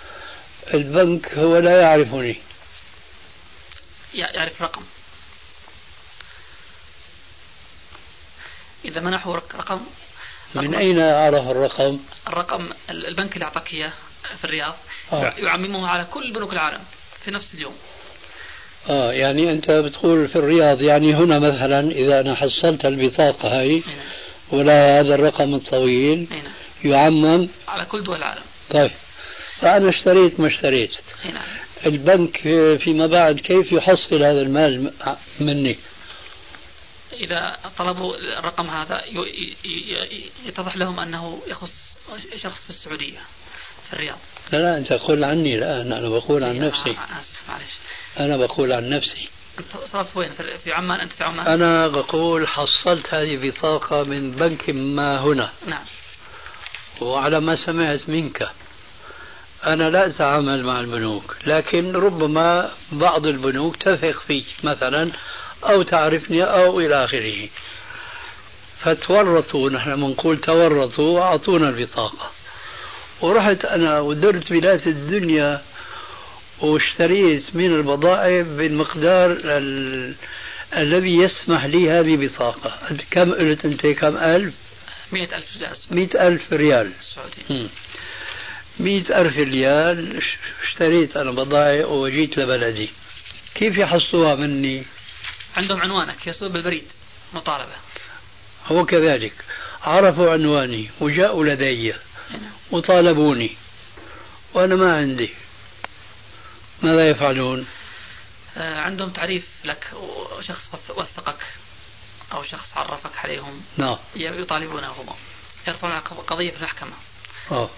البنك هو لا يعرفني. يعرف رقم إذا منحوا رقم من أين عرف الرقم؟ الرقم البنك اللي أعطاك إياه في الرياض آه. يعممه على كل بنوك العالم في نفس اليوم آه يعني أنت بتقول في الرياض يعني هنا مثلا إذا أنا حصلت البطاقه هاي ولا هذا الرقم الطويل يعمم على كل دول العالم طيب فأنا اشتريت ما اشتريت نعم. البنك فيما بعد كيف يحصل هذا المال مني؟ إذا طلبوا الرقم هذا يتضح لهم أنه يخص شخص في السعودية في الرياض. لا لا أنت قل عني الآن أنا بقول عن نفسي. آسف معلش. أنا بقول عن نفسي. أنت صرفت وين؟ في عمان؟ أنت في عمان؟ أنا بقول حصلت هذه بطاقة من بنك ما هنا. نعم. وعلى ما سمعت منك أنا لا أتعامل مع البنوك لكن ربما بعض البنوك تثق فيك. مثلا أو تعرفني أو إلى آخره. فتورطوا نحن بنقول تورطوا وأعطونا البطاقة ورحت أنا ودرت بلاد الدنيا واشتريت من البضائع بالمقدار ال... الذي يسمح لي هذه بطاقة كم قلت أنت؟ كم ألف؟ مئة ألف مئة ألف ريال. سعودي. مئة ألف ريال اشتريت أنا بضائع وجيت لبلدي. كيف يحصلوها مني؟ عندهم عنوانك يصل بالبريد مطالبة. هو كذلك. عرفوا عنواني وجاءوا لدي. وطالبوني. وأنا ما عندي. ماذا يفعلون؟ آه، عندهم تعريف لك شخص وثقك أو شخص عرفك عليهم. نعم. يطالبونه هم يرفعون قضية في المحكمة. أوه.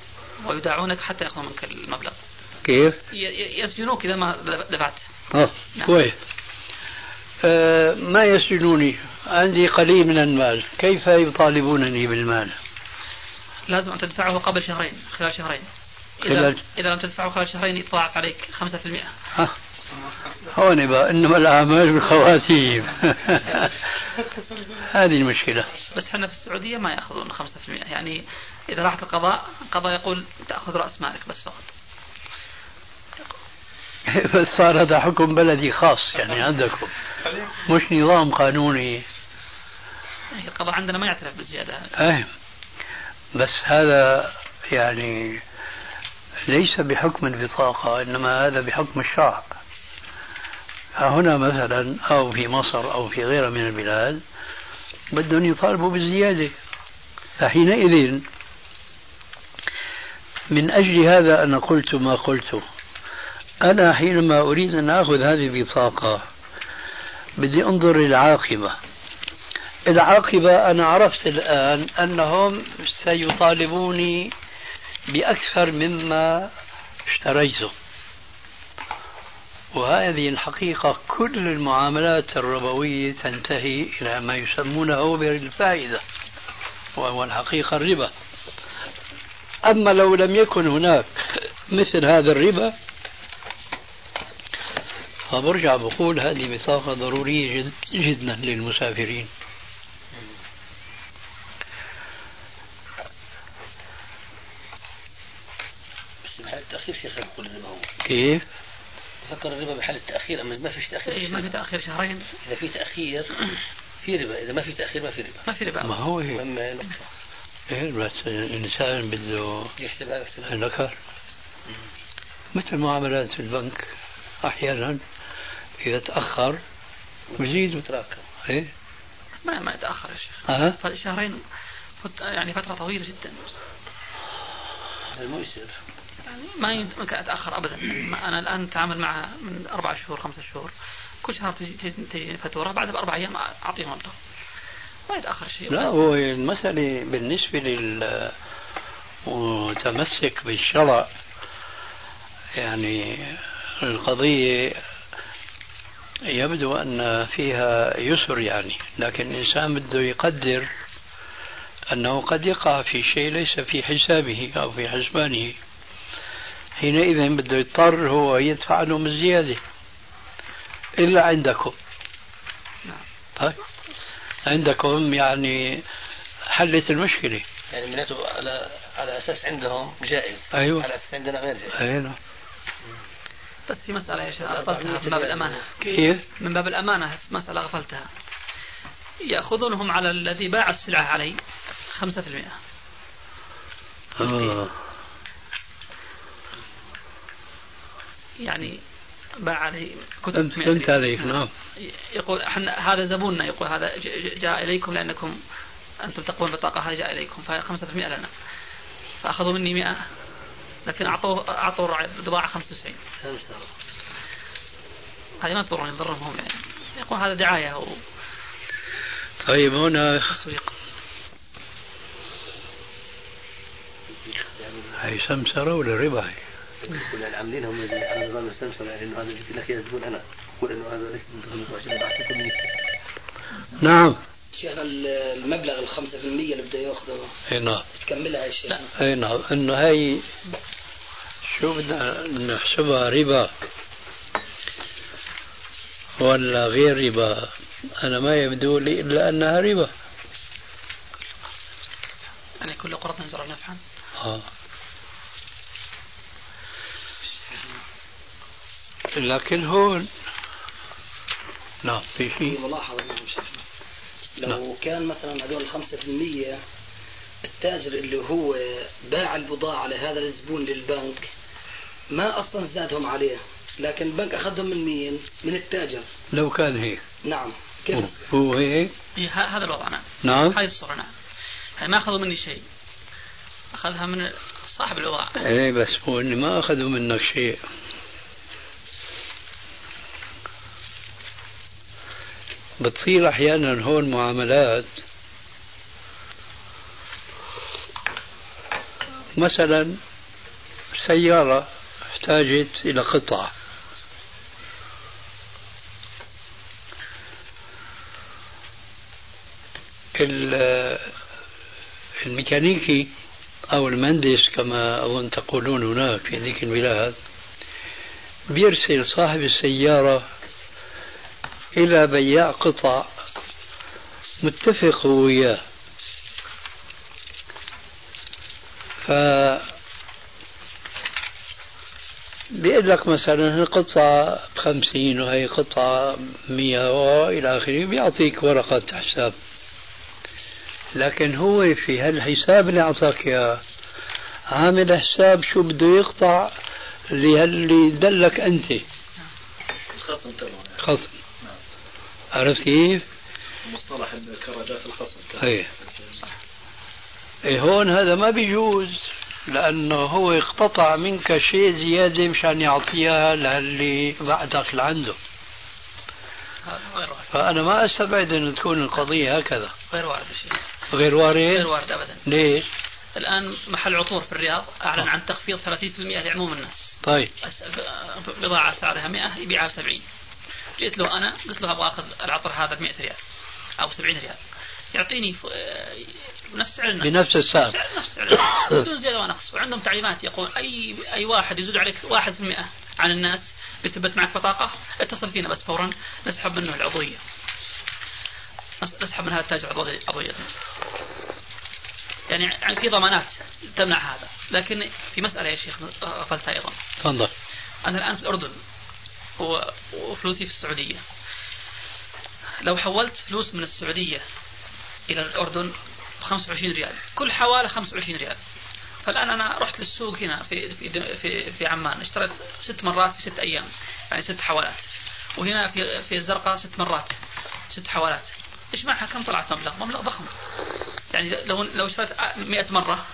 ويدعونك حتى يأخذوا منك المبلغ. كيف؟ يسجنوك إذا ما دفعت آه. نعم. كويس. ما يسجنوني عندي قليل من المال كيف يطالبونني بالمال؟ لازم أن تدفعه قبل شهرين خلال شهرين. إذا, خلال... إذا لم تدفعه خلال شهرين يتضاعف عليك 5% ها؟ هون بقى إنما الأعمال بالخواتيم هذه المشكلة. بس إحنا في السعودية ما يأخذون 5% يعني إذا راحت القضاء القضاء يقول تأخذ رأس مالك بس فقط. بس صار هذا حكم بلدي خاص يعني عندكم. مش نظام قانوني. القضاء عندنا ما يعترف بالزيادة. أيه بس هذا يعني ليس بحكم البطاقة إنما هذا بحكم الشرع هنا مثلا أو في مصر أو في غيرها من البلاد بدهم يطالبوا بالزيادة. فحينئذ من أجل هذا أنا قلت ما قلته. أنا حينما أريد أن آخذ هذه البطاقة بدي أنظر للعاقبة العاقبة أنا عرفت الآن أنهم سيطالبوني بأكثر مما اشتريته. وهذه الحقيقة كل المعاملات الربوية تنتهي إلى ما يسمونه بالفائدة وهو الحقيقة الربا. أما لو لم يكن هناك مثل هذا الربا فبرجع بقول هذه بطاقة ضرورية جد جدا للمسافرين. التأخير شيخ الربا هو. كيف؟ فكر الربا بحال التأخير أما ما فيش تأخير إيه ما في تأخير شهرين. إذا في تأخير في ربا. إذا ما في تأخير ما في ربا. ما في ربا ما هو هيك. إيه بس الإنسان بده يحسبها يحسبها مثل معاملات في البنك. أحيانا إذا تأخر بزيد وتراكم إيه؟ بس ما ما يتأخر يا شيخ. أه؟ شهرين يعني فترة طويلة جدا. المؤسر يعني ما يمكن أتأخر أبدا. أنا الآن أتعامل مع من أربع شهور خمسة شهور. كل شهر تجي تجي فاتورة بعدها بأربع أيام أعطيهم مبلغ. ما يتأخر شيء. لا هو المسألة بالنسبة للمتمسك بالشرع يعني القضية يبدو أن فيها يسر يعني لكن الإنسان بده يقدر أنه قد يقع في شيء ليس في حسابه أو في حسبانه. حينئذ بده يضطر هو يدفع لهم الزيادة إلا عندكم. طيب عندكم يعني حلت المشكلة. يعني معناته على على أساس عندهم جائز. أيوة. على أساس عندنا غير جائز. أي نعم بس في مسألة يا شيخ غفلتها من باب الأمانة. كيف؟ من باب الأمانة في مسألة غفلتها يأخذونهم على الذي باع السلعة عليه 5% آه. يعني باع عليه كتب فهمت فهمت عليك نعم. يقول إحنا هذا زبوننا يقول هذا جاء إليكم لأنكم أنتم تقوون بالبطاقه هذا جاء إليكم ف 5% لنا. فأخذوا مني 100 لكن اعطوه اعطوا بضاعه 95 هذه ما تضرهم يضرهم هم يعني. يقول هذا دعاية طيب هنا وتسويق هي سمسرة ولا ربا هي؟ كنا العاملين هم اللي على نظام السمسم يعني انه هذا جبت لك يا زبون أنا. أقول إنه هذا ليس من 25 بعثتكم مني نعم. شيخنا المبلغ ال 5% اللي بده يأخذه إي نعم. تكملها يا شيخ؟ إي نعم. إنه هي شو بدنا نحسبها ربا. ولا غير ربا. أنا ما يبدو لي إلا أنها ربا. يعني كل قرة جرى نفعا. آه. لكن هون نعم في شيء ملاحظة لو نعم. كان مثلا هذول الخمسة في المية التاجر اللي هو باع البضاعة لهذا الزبون للبنك ما أصلا زادهم عليه لكن البنك أخذهم من مين؟ من التاجر. لو كان هيك. نعم. كيف؟ هو هيك؟ إيه، هذا الوضع نعم. نعم. هذه الصورة نعم. يعني ما أخذوا مني شيء. أخذها من صاحب البضاعة إيه بس هو اني ما أخذوا منك شيء. بتصير أحيانا هون معاملات. مثلا سيارة. احتاجت إلى قطعة. ال- الميكانيكي أو المهندس كما أظن تقولون هناك في ذيك البلاد بيرسل صاحب السيارة إلى بياع قطع متفق وياه. بيقول لك مثلا القطعة بخمسين وهي قطعة مية وإلى آخره بيعطيك ورقة حساب. لكن هو في هالحساب اللي أعطاك إياه عامل حساب شو بده يقطع للي دلك أنت. الخصم تبعه خصم. عرفت كيف؟ مصطلح الكرادات الخصم. إيه. إيه هون هذا ما بيجوز. لأنه هو اقتطع منك شيء زيادة مشان يعطيها للي بعدك لعنده غير وارد فأنا ما أستبعد أن تكون القضية هكذا. غير وارد الشيء غير غير وارد؟ وارد أبدا. ليش؟ الآن محل عطور في الرياض أعلن عن تخفيض 30% لعموم الناس. طيب. بضاعة سعرها 100 يبيعها ب 70 جيت له أنا قلت له أبغى أخذ العطر هذا ب 100 ريال أو 70 ريال. يعطيني ف... آه، نفس سعر الناس بنفس السعر. سعر- نفس سعر بدون زيادة ونقص. وعندهم تعليمات يقول أي أي واحد يزود عليك 1% عن الناس بيثبت معك بطاقة اتصل فينا بس فورا. نسحب منه العضوية. نس- نسحب من هذا التاجر عضوية. يعني في ضمانات تمنع هذا. لكن في مسألة يا شيخ غفلتها أيضا. تفضل. أنا الآن في الأردن. و- وفلوسي في السعودية. لو حولت فلوس من السعودية إلى الأردن ب 25 ريال. كل حوالة 25 ريال. فالآن أنا رحت للسوق هنا في في في, في عمان. اشتريت ست مرات في ست أيام يعني ست حوالات. وهنا في في الزرقاء ست مرات ست حوالات. إيش معناها كم طلعت؟ مبلغ؟ مبلغ ضخم. يعني لو لو اشتريت 100 مرة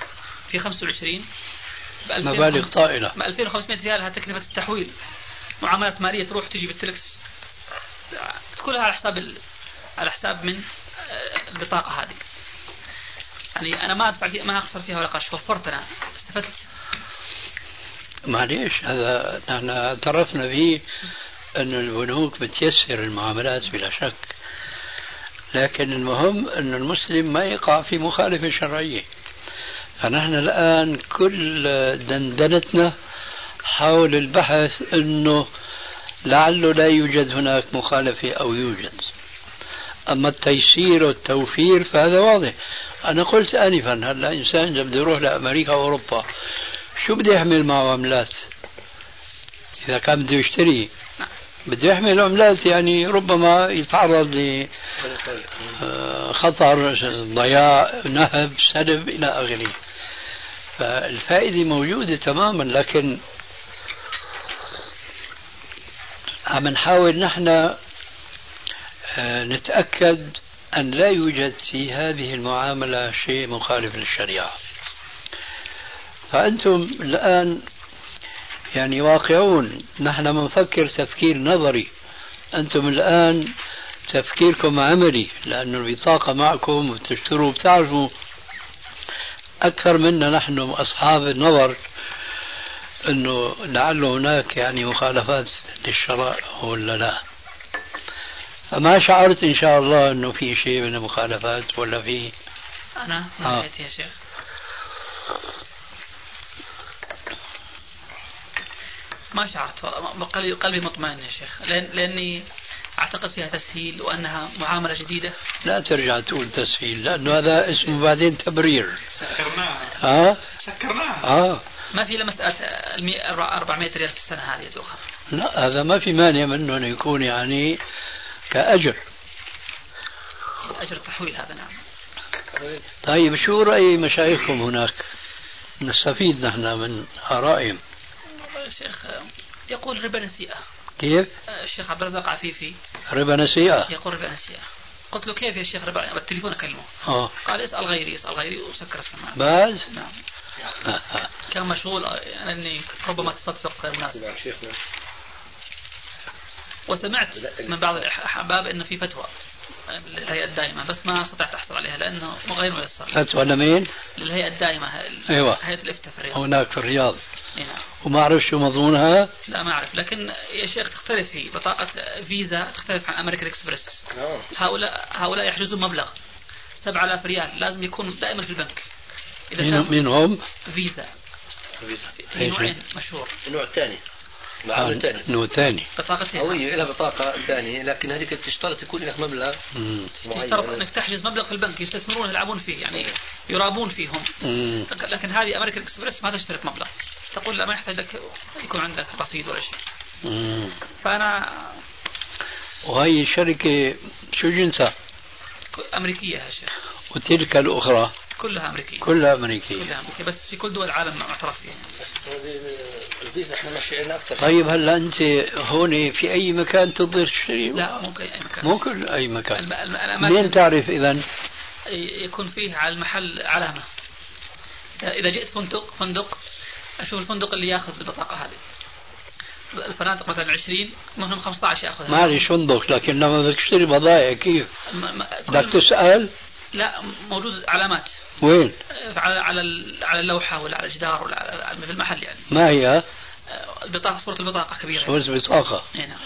في 25 ب 2000 مبالغ طائلة. ب 2500 ريال هذه تكلفة التحويل. معاملات مالية تروح تجي بالتلكس. كلها على حساب ال... على حساب من البطاقة هذه. يعني أنا ما أدفع فيها ما أخسر فيها ولا قرش. وفرت أنا استفدت؟ معليش هذا نحن اعترفنا فيه أن البنوك بتيسر المعاملات بلا شك. لكن المهم أن المسلم ما يقع في مخالفة شرعية. فنحن الآن كل دندنتنا حول البحث أنه لعله لا يوجد هناك مخالفة أو يوجد. أما التيسير والتوفير فهذا واضح. أنا قلت آنفا هلا إنسان إذا بده يروح لأمريكا أو أوروبا شو بده يحمل معه عملات إذا كان بده يشتري. بده يحمل عملات يعني ربما يتعرض لخطر ضياع نهب سلب إلى آخره. فالفائدة موجودة تماما لكن عم نحاول نحن آه، نتأكد أن لا يوجد في هذه المعاملة شيء مخالف للشريعة. فأنتم الآن يعني واقعون. نحن بنفكر تفكير نظري. أنتم الآن تفكيركم عملي لأن البطاقة معكم وتشتروا بتعرفوا أكثر منا نحن أصحاب النظر أنه لعل هناك يعني مخالفات للشرائع ولا لا. فما شعرت إن شاء الله أنه في شيء من المخالفات ولا في؟ أنا آه. يا شيخ. ما شعرت قلبي قلبي مطمئن يا شيخ. لأن لأني أعتقد فيها تسهيل وأنها معاملة جديدة. لا ترجع تقول تسهيل. لأنه هذا اسمه بعدين تبرير. سكرناها. ها؟ سكرناها. آه. ما في الا مساله 400 ريال في السنة هذه يا دوخه لا هذا ما في مانع منه انه يكون يعني كأجر. اجر التحويل هذا نعم. طيب شو رأي مشايخكم هناك؟ نستفيد نحن من آرائهم. الشيخ يقول ربا نسيئة. كيف؟ الشيخ عبد الرزاق عفيفي. ربا نسيئة. يقول ربا نسيئة. قلت له كيف يا شيخ ربا؟ بالتليفون أكلمه. آه. قال اسأل غيري اسأل غيري وسكر السماعة. بس؟ نعم. كان مشغول يعني أني ربما وقت غير مناسب وسمعت من بعض الأحباب إنه في فتوى للهيئة الدائمة بس ما استطعت أحصل عليها لأنه غير ميسر. فتوى لمين؟ للهيئة الدائمة أيوة. هيئة الإفتاء في الرياض. هناك في الرياض. نعم وما أعرف شو مضمونها؟ لا ما أعرف. لكن يا شيخ تختلف في بطاقة فيزا تختلف عن American Express آه. هؤلاء هؤلاء يحجزون مبلغ 7000 ريال لازم يكون دائما في البنك. إذا مين, مين هم؟ فيزا. فيزا. في نوعين مشهور. النوع الثاني ثاني. نوع ثاني. بطاقة هوية لها بطاقة ثانية لكن هذيك تشترط يكون لك مبلغ تشترط إنك تحجز مبلغ في البنك يستثمرون يلعبون فيه يعني يرابون فيهم. مم. لكن هذه American Express ما تشترط مبلغ. تقول لا ما يحتاج لك يكون عندك رصيد ولا شيء. فأنا وهي الشركة شو جنسها؟ أمريكية يا شيخ. وتلك الأخرى. كلها أمريكية. كلها أمريكية. كلها أمريكية. بس في كل دول العالم معترف فيها الفيزا إحنا ماشيين أكثر. طيب هلا أنت هون في أي مكان تقدر تشتري؟ لا مو أي مكان. مو كل أي مكان. الم- منين الأماكن- تعرف إذا؟ يكون فيه على المحل علامة. إذا جئت فندق فندق أشوف الفندق اللي ياخذ البطاقة هذه. الفنادق مثلا 20 منهم 15 ياخذها. معلش فندق لكن لما بدك تشتري بضائع كيف؟ بدك كل- تسأل؟ لا موجود علامات وين؟ على على ال- على اللوحة ولا على الجدار ولا على في المحل يعني. ما هي؟ البطاقة صورة البطاقة كبيرة. صورة بطاقة إي نعم.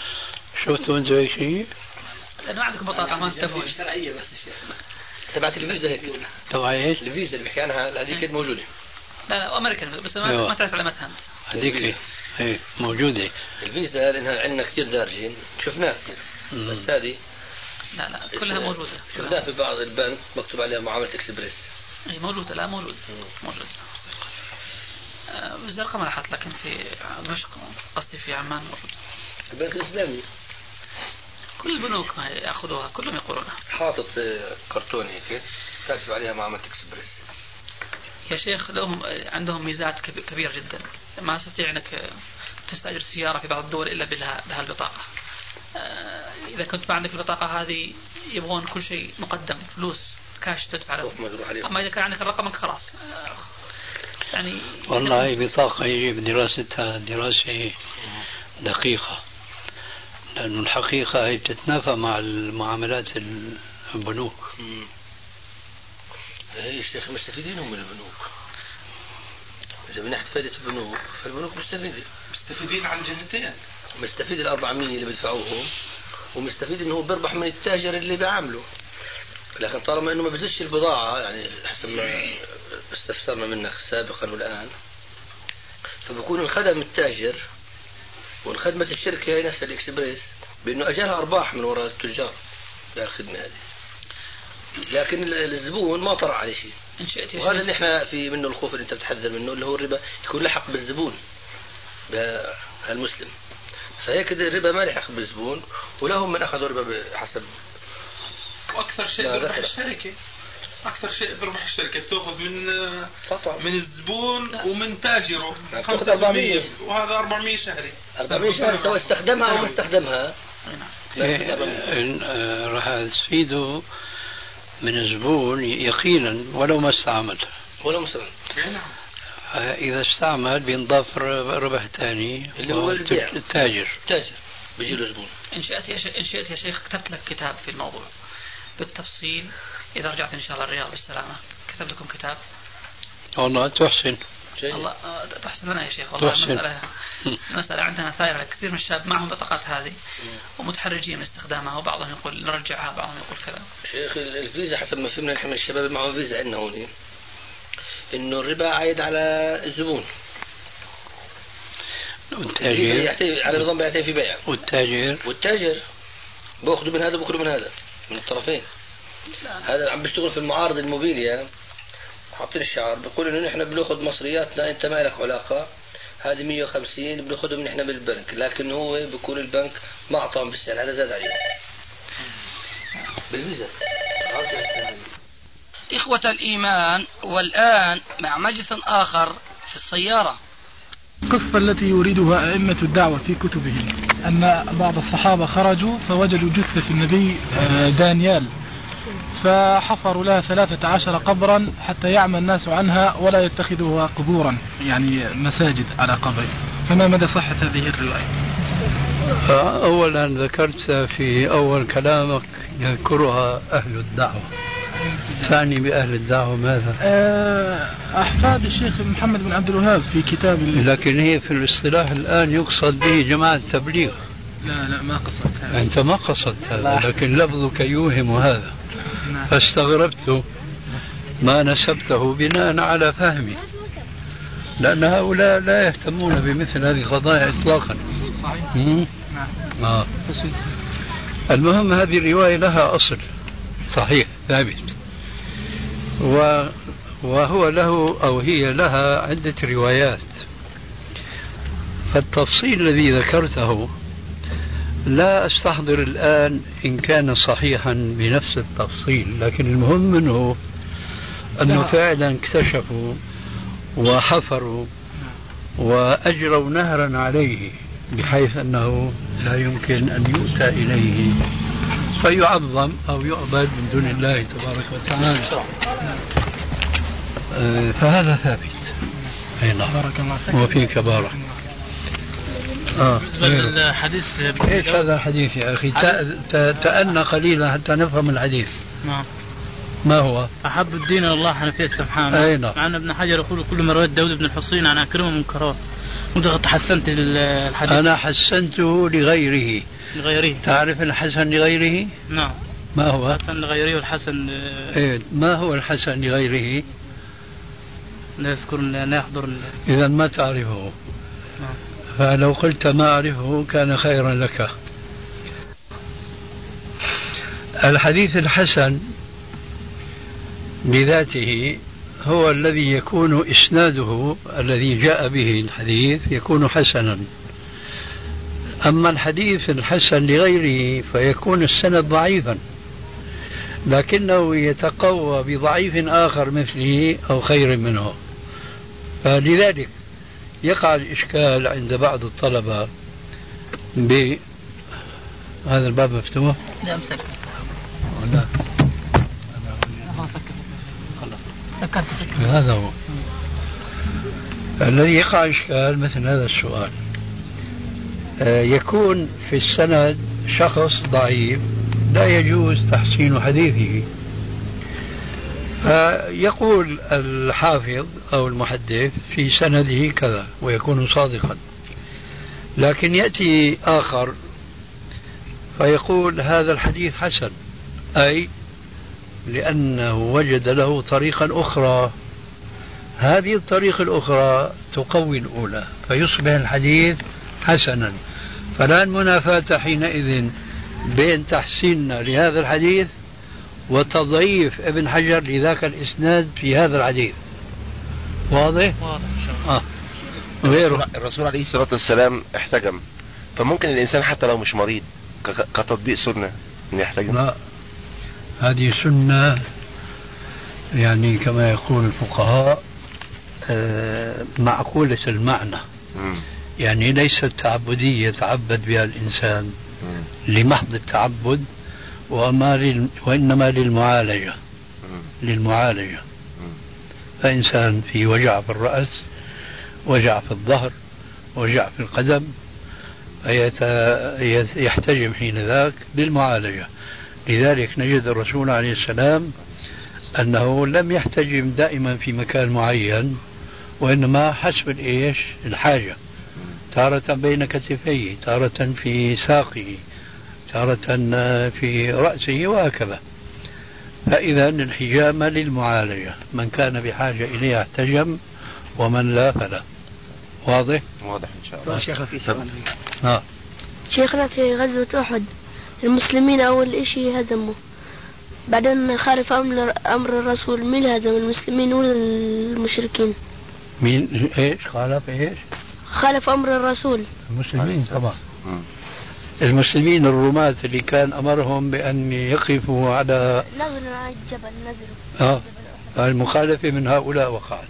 شفتوا أنتوا هيك شيء؟ لأنه ما عندكم بطاقة ما تستفون شرعية بس الشيخ تبعت الفيزا هيك. تبع إيش؟ الفيزا اللي بحكي عنها هذيك موجودة. لا لا امريكان بس ما, أيوة. ما تعرف علامتها أنت. هذيك إيه موجودة. الفيزا لأنها عندنا كثير دارجين. شفناها مم. بس هذه لا لا كلها موجودة. شفناها في بعض البنك مكتوب عليها معاملة إكسبريس. إي موجودة لا موجود موجود آه، بالزرقاء ما لاحظت لكن في دمشق قصدي في عمان موجود البنك الإسلامي. كل البنوك ما يأخذوها كلهم يقولونها. حاطط آه، كرتون هيك كاتب عليها معاملة إكسبريس. يا شيخ لهم عندهم ميزات كب- كبيرة جدا. ما تستطيع إنك تستأجر سيارة في بعض الدول إلا بها بها آه، إذا كنت ما عندك البطاقة هذه يبغون كل شيء مقدم فلوس كاش تدفع عليهم. أما إذا كان عندك الرقم خلاص. آه، يعني والله هي بطاقة يجب دراستها دراسة دقيقة. لأنه الحقيقة هي بتتنافى مع المعاملات البنوك. هي الشيخ مستفيدين هم من البنوك. إذا من ناحية فائدة البنوك فالبنوك مستفيدة. مستفيدين على الجهتين مستفيد ال 400 اللي بيدفعوهم ومستفيد إنه هو بيربح من التاجر اللي بيعامله لكن طالما إنه ما بيزيدش البضاعة يعني حسب ما استفسرنا منك سابقا والآن فبكون انخدم التاجر وانخدمت الشركة هي نفسها الإكسبريس بإنه اجالها أرباح من وراء التجار بالخدمة هذه. لكن الزبون ما طرح عليه شيء. شئت وهذا اللي إحنا في منه الخوف اللي أنت بتحذر منه اللي هو الربا يكون لحق بالزبون المسلم. فهيك الربا ما لحق بالزبون ولهم من أخذوا ربا حسب وأكثر شيء بربح. الشركة. أكثر شيء بربح الشركة بتأخذ من قطع. من الزبون ومن تاجره. لا، 5% بتاخذ 400. وهذا 400 شهري. 400 شهر سواء استخدمها أو ما استخدمها. إيه، إن- راح تفيده من الزبون يقينا ولو ما استعمل ولا مسلم إيه، نعم. إذا استعمل بينضاف ربح ثاني اللي هو البيع. التاجر. تاجر بيجي له زبون. إن شئت يا شيخ إن شئت يا شيخ كتبت لك كتاب في الموضوع. بالتفصيل إذا رجعت إن شاء الله الرياض بالسلامة. كتب لكم كتاب؟ والله تحسن. جيد. الله آه، تحسن لنا يا شيخ والله تحسن. المسألة المسألة عندنا ثائرة كثير من الشباب معهم بطاقات هذه ومتحرجين من استخدامها وبعضهم يقول نرجعها بعضهم يقول كذا. شيخ ال- الفيزا حسب ما فهمنا نحن من الشباب معهم فيزا عندنا هون. إنه الربا عايد على الزبون. والتاجر. على نظام بيعتمد في بيع. والتاجر. والتاجر. باخذوا من هذا باخذوا من هذا من الطرفين. هذا عم بيشتغل في المعارض الموبيليا حاطين الشعار بيقول إنه نحن بناخذ مصرياتنا أنت ما لك علاقة. هذه 150 بناخذهم نحن من البنك. لكن هو بيكون البنك ما اعطاهم بالسعر هذا زاد عليه. بالفيزا. إخوة الإيمان والآن مع مجلس آخر في السيارة. القصة التي يريدها أئمة الدعوة في كتبهم أن بعض الصحابة خرجوا فوجدوا جثة النبي آه، دانيال. فحفروا لها ثلاثة عشر قبرا حتى يعمى الناس عنها ولا يتخذوها قبورا يعني مساجد على قبره فما مدى صحة هذه الرواية؟ أولا ذكرت في أول كلامك يذكرها أهل الدعوة. تعني بأهل الدعوة ماذا؟ آه، أحفاد الشيخ محمد بن عبد الوهاب في كتاب لكن هي في الاصطلاح الآن يقصد به جماعة التبليغ. لا لا ما قصدت هذا. أنت ما قصدت هذا لكن لفظك يوهم هذا. نعم. فاستغربت ما نسبته بناء على فهمي لأن هؤلاء لا يهتمون بمثل هذه القضايا إطلاقا. صحيح. نعم. آه. المهم هذه الرواية لها أصل. صحيح ثابت. و وهو له أو هي لها عدة روايات. فالتفصيل الذي ذكرته لا أستحضر الآن إن كان صحيحا بنفس التفصيل لكن المهم منه أنه لا. فعلا اكتشفوا وحفروا وأجروا نهرا عليه بحيث أنه لا يمكن أن يؤتى إليه. فيعظم أو يعبد من دون الله تبارك وتعالى آه، فهذا ثابت أي نعم بارك الله فيك وفيك بارك آه. للحديث إيش هذا الحديث يا أخي؟ تأنى قليلا حتى نفهم الحديث. نعم ما هو؟ أحب الدين الله حنفية سبحانه أي نعم. مع أن ابن حجر يقول كل ما رواه داود بن الحصين عن أكرمه منكرات وأنت قد حسنت ال- الحديث أنا حسنته لغيره. لغيره تعرف الحسن لغيره؟ نعم ما هو؟ الحسن لغيره والحسن آه، إيه ما هو الحسن لغيره؟ لا يذكر لا يحضر إذا ما تعرفه. نعم. فلو قلت ما أعرفه كان خيرا لك. الحديث الحسن بذاته هو الذي يكون إسناده الذي جاء به الحديث يكون حسنا. أما الحديث الحسن لغيره فيكون السند ضعيفا لكنه يتقوى بضعيف آخر مثله أو خير منه. فلذلك يقع الإشكال عند بعض الطلبة ب هذا الباب مفتوح؟ لا مسكر لا سكرت سكرت هذا هو. الذي يقع إشكال مثل هذا السؤال. آه، يكون في السند شخص ضعيف لا يجوز تحسين حديثه. فيقول الحافظ أو المحدث في سنده كذا ويكون صادقا. لكن يأتي آخر فيقول هذا الحديث حسن أي لأنه وجد له طريقا أخرى. هذه الطريقة الأخرى تقوي الأولى فيصبح الحديث حسنا. فلا المنافاة حينئذ بين تحسيننا لهذا الحديث وتضعيف ابن حجر لذاك الإسناد في هذا الحديث. واضح؟ واضح آه. غيره. الرسول عليه الصلاة والسلام احتجم. فممكن الإنسان حتى لو مش مريض كتطبيق سنة يحتجم. لا هذه سنة يعني كما يقول الفقهاء آه، معقولة المعنى. يعني ليست تعبدية يتعبد بها الإنسان. لمحض التعبد وما. وإنما للمعالجة. للمعالجة. فإنسان في وجع في الرأس وجع في الظهر وجع في القدم يحتجم حين ذاك للمعالجة لذلك نجد الرسول عليه السلام أنه لم يحتجم دائما في مكان معين وإنما حسب الإيش؟ الحاجة. تارة بين كتفيه تارة في ساقه تارة في رأسه وهكذا. فإذا الحجامة للمعالجة. من كان بحاجة إليها احتجم ومن لا فلا. واضح؟ واضح إن شاء الله. شيخ في سؤال. آه. شيخنا في غزوة أحد. المسلمين أول إشي هزموا. بعدين خالف أمر, أمر الرسول مين هزم؟ المسلمين ولا المشركين؟ مين؟ إيش؟ خالف إيش؟ خالف أمر الرسول. المسلمين طبعا. المسلمين الرماة اللي كان أمرهم بأن يقفوا على نزلوا على الجبل نزلوا آه. المخالفة من هؤلاء وقعت.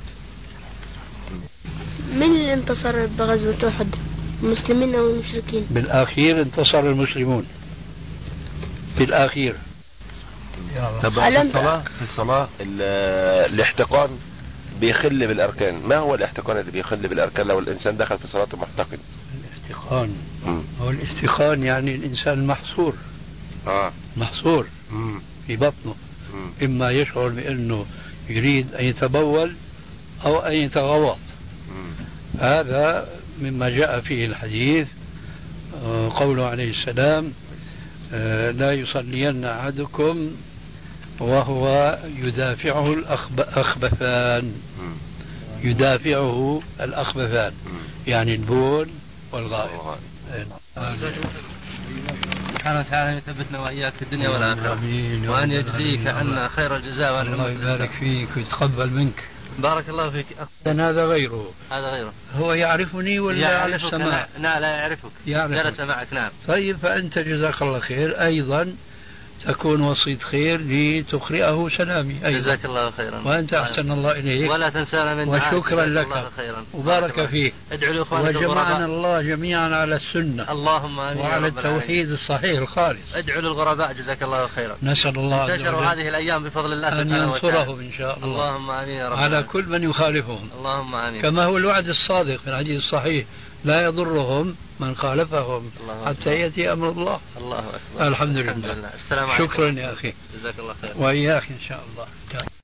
مين اللي انتصر بغزوة أحد؟ المسلمين أو المشركين؟ بالأخير انتصر المسلمون. في الأخير. طب في ألم- الصلاة؟ في الصلاة؟ ال- الاحتقان بيخل بالأركان. ما هو الاحتقان اللي بيخل بالأركان لو الإنسان دخل في صلاته محتقن؟ الاحتقان. هو الاحتقان يعني الإنسان المحصور آه. محصور. مم. في بطنه. مم. إما يشعر بأنه يريد أن يتبول أو أن يتغوط. هذا مما جاء فيه الحديث آه، قوله عليه السلام آه، لا يصلين أحدكم وهو يدافعه الأخبثان. يدافعه الأخبثان. يعني البول والغائط والله. سبحانه وتعالى يثبتنا واياك في الدنيا والآخرة وأن يجزيك. عنا خير الجزاء وعن الله أمة يبارك. فيك ويتقبل منك بارك الله فيك. أخ هذا غيره. هذا غيره. هو يعرفني ولا على يعرفك؟ السماع أنا- لا لا يعرفك. يعرفك. جلس معك نعم. طيب فأنت جزاك الله خير. أيضا تكون وسيط خير لتقرئه سلامي. أيضا. جزاك الله خيرا. وأنت أحسن الله إليك. ولا تنسانا من. وشكرا لك. الله خيرا. وبارك. فيك. ادعوا لإخوانك وجمعنا الله جميعا على السنة. اللهم آمين يا وعلى. التوحيد الصحيح الخالص. ادعوا للغرباء. جزاك الله خيرا. نسأل الله انتشروا هذه الأيام بفضل الله أن ينصرهم إن شاء الله. اللهم آمين يا رب على. كل من يخالفهم. اللهم آمين. كما هو الوعد الصادق في الحديث الصحيح. لا يضرهم من خالفهم حتى أكبر. يأتي أمر الله. الله أكبر. الحمد لله. الحمد لله. السلام عليكم. شكرا يا أخي. جزاك الله خير وإياك إن شاء الله.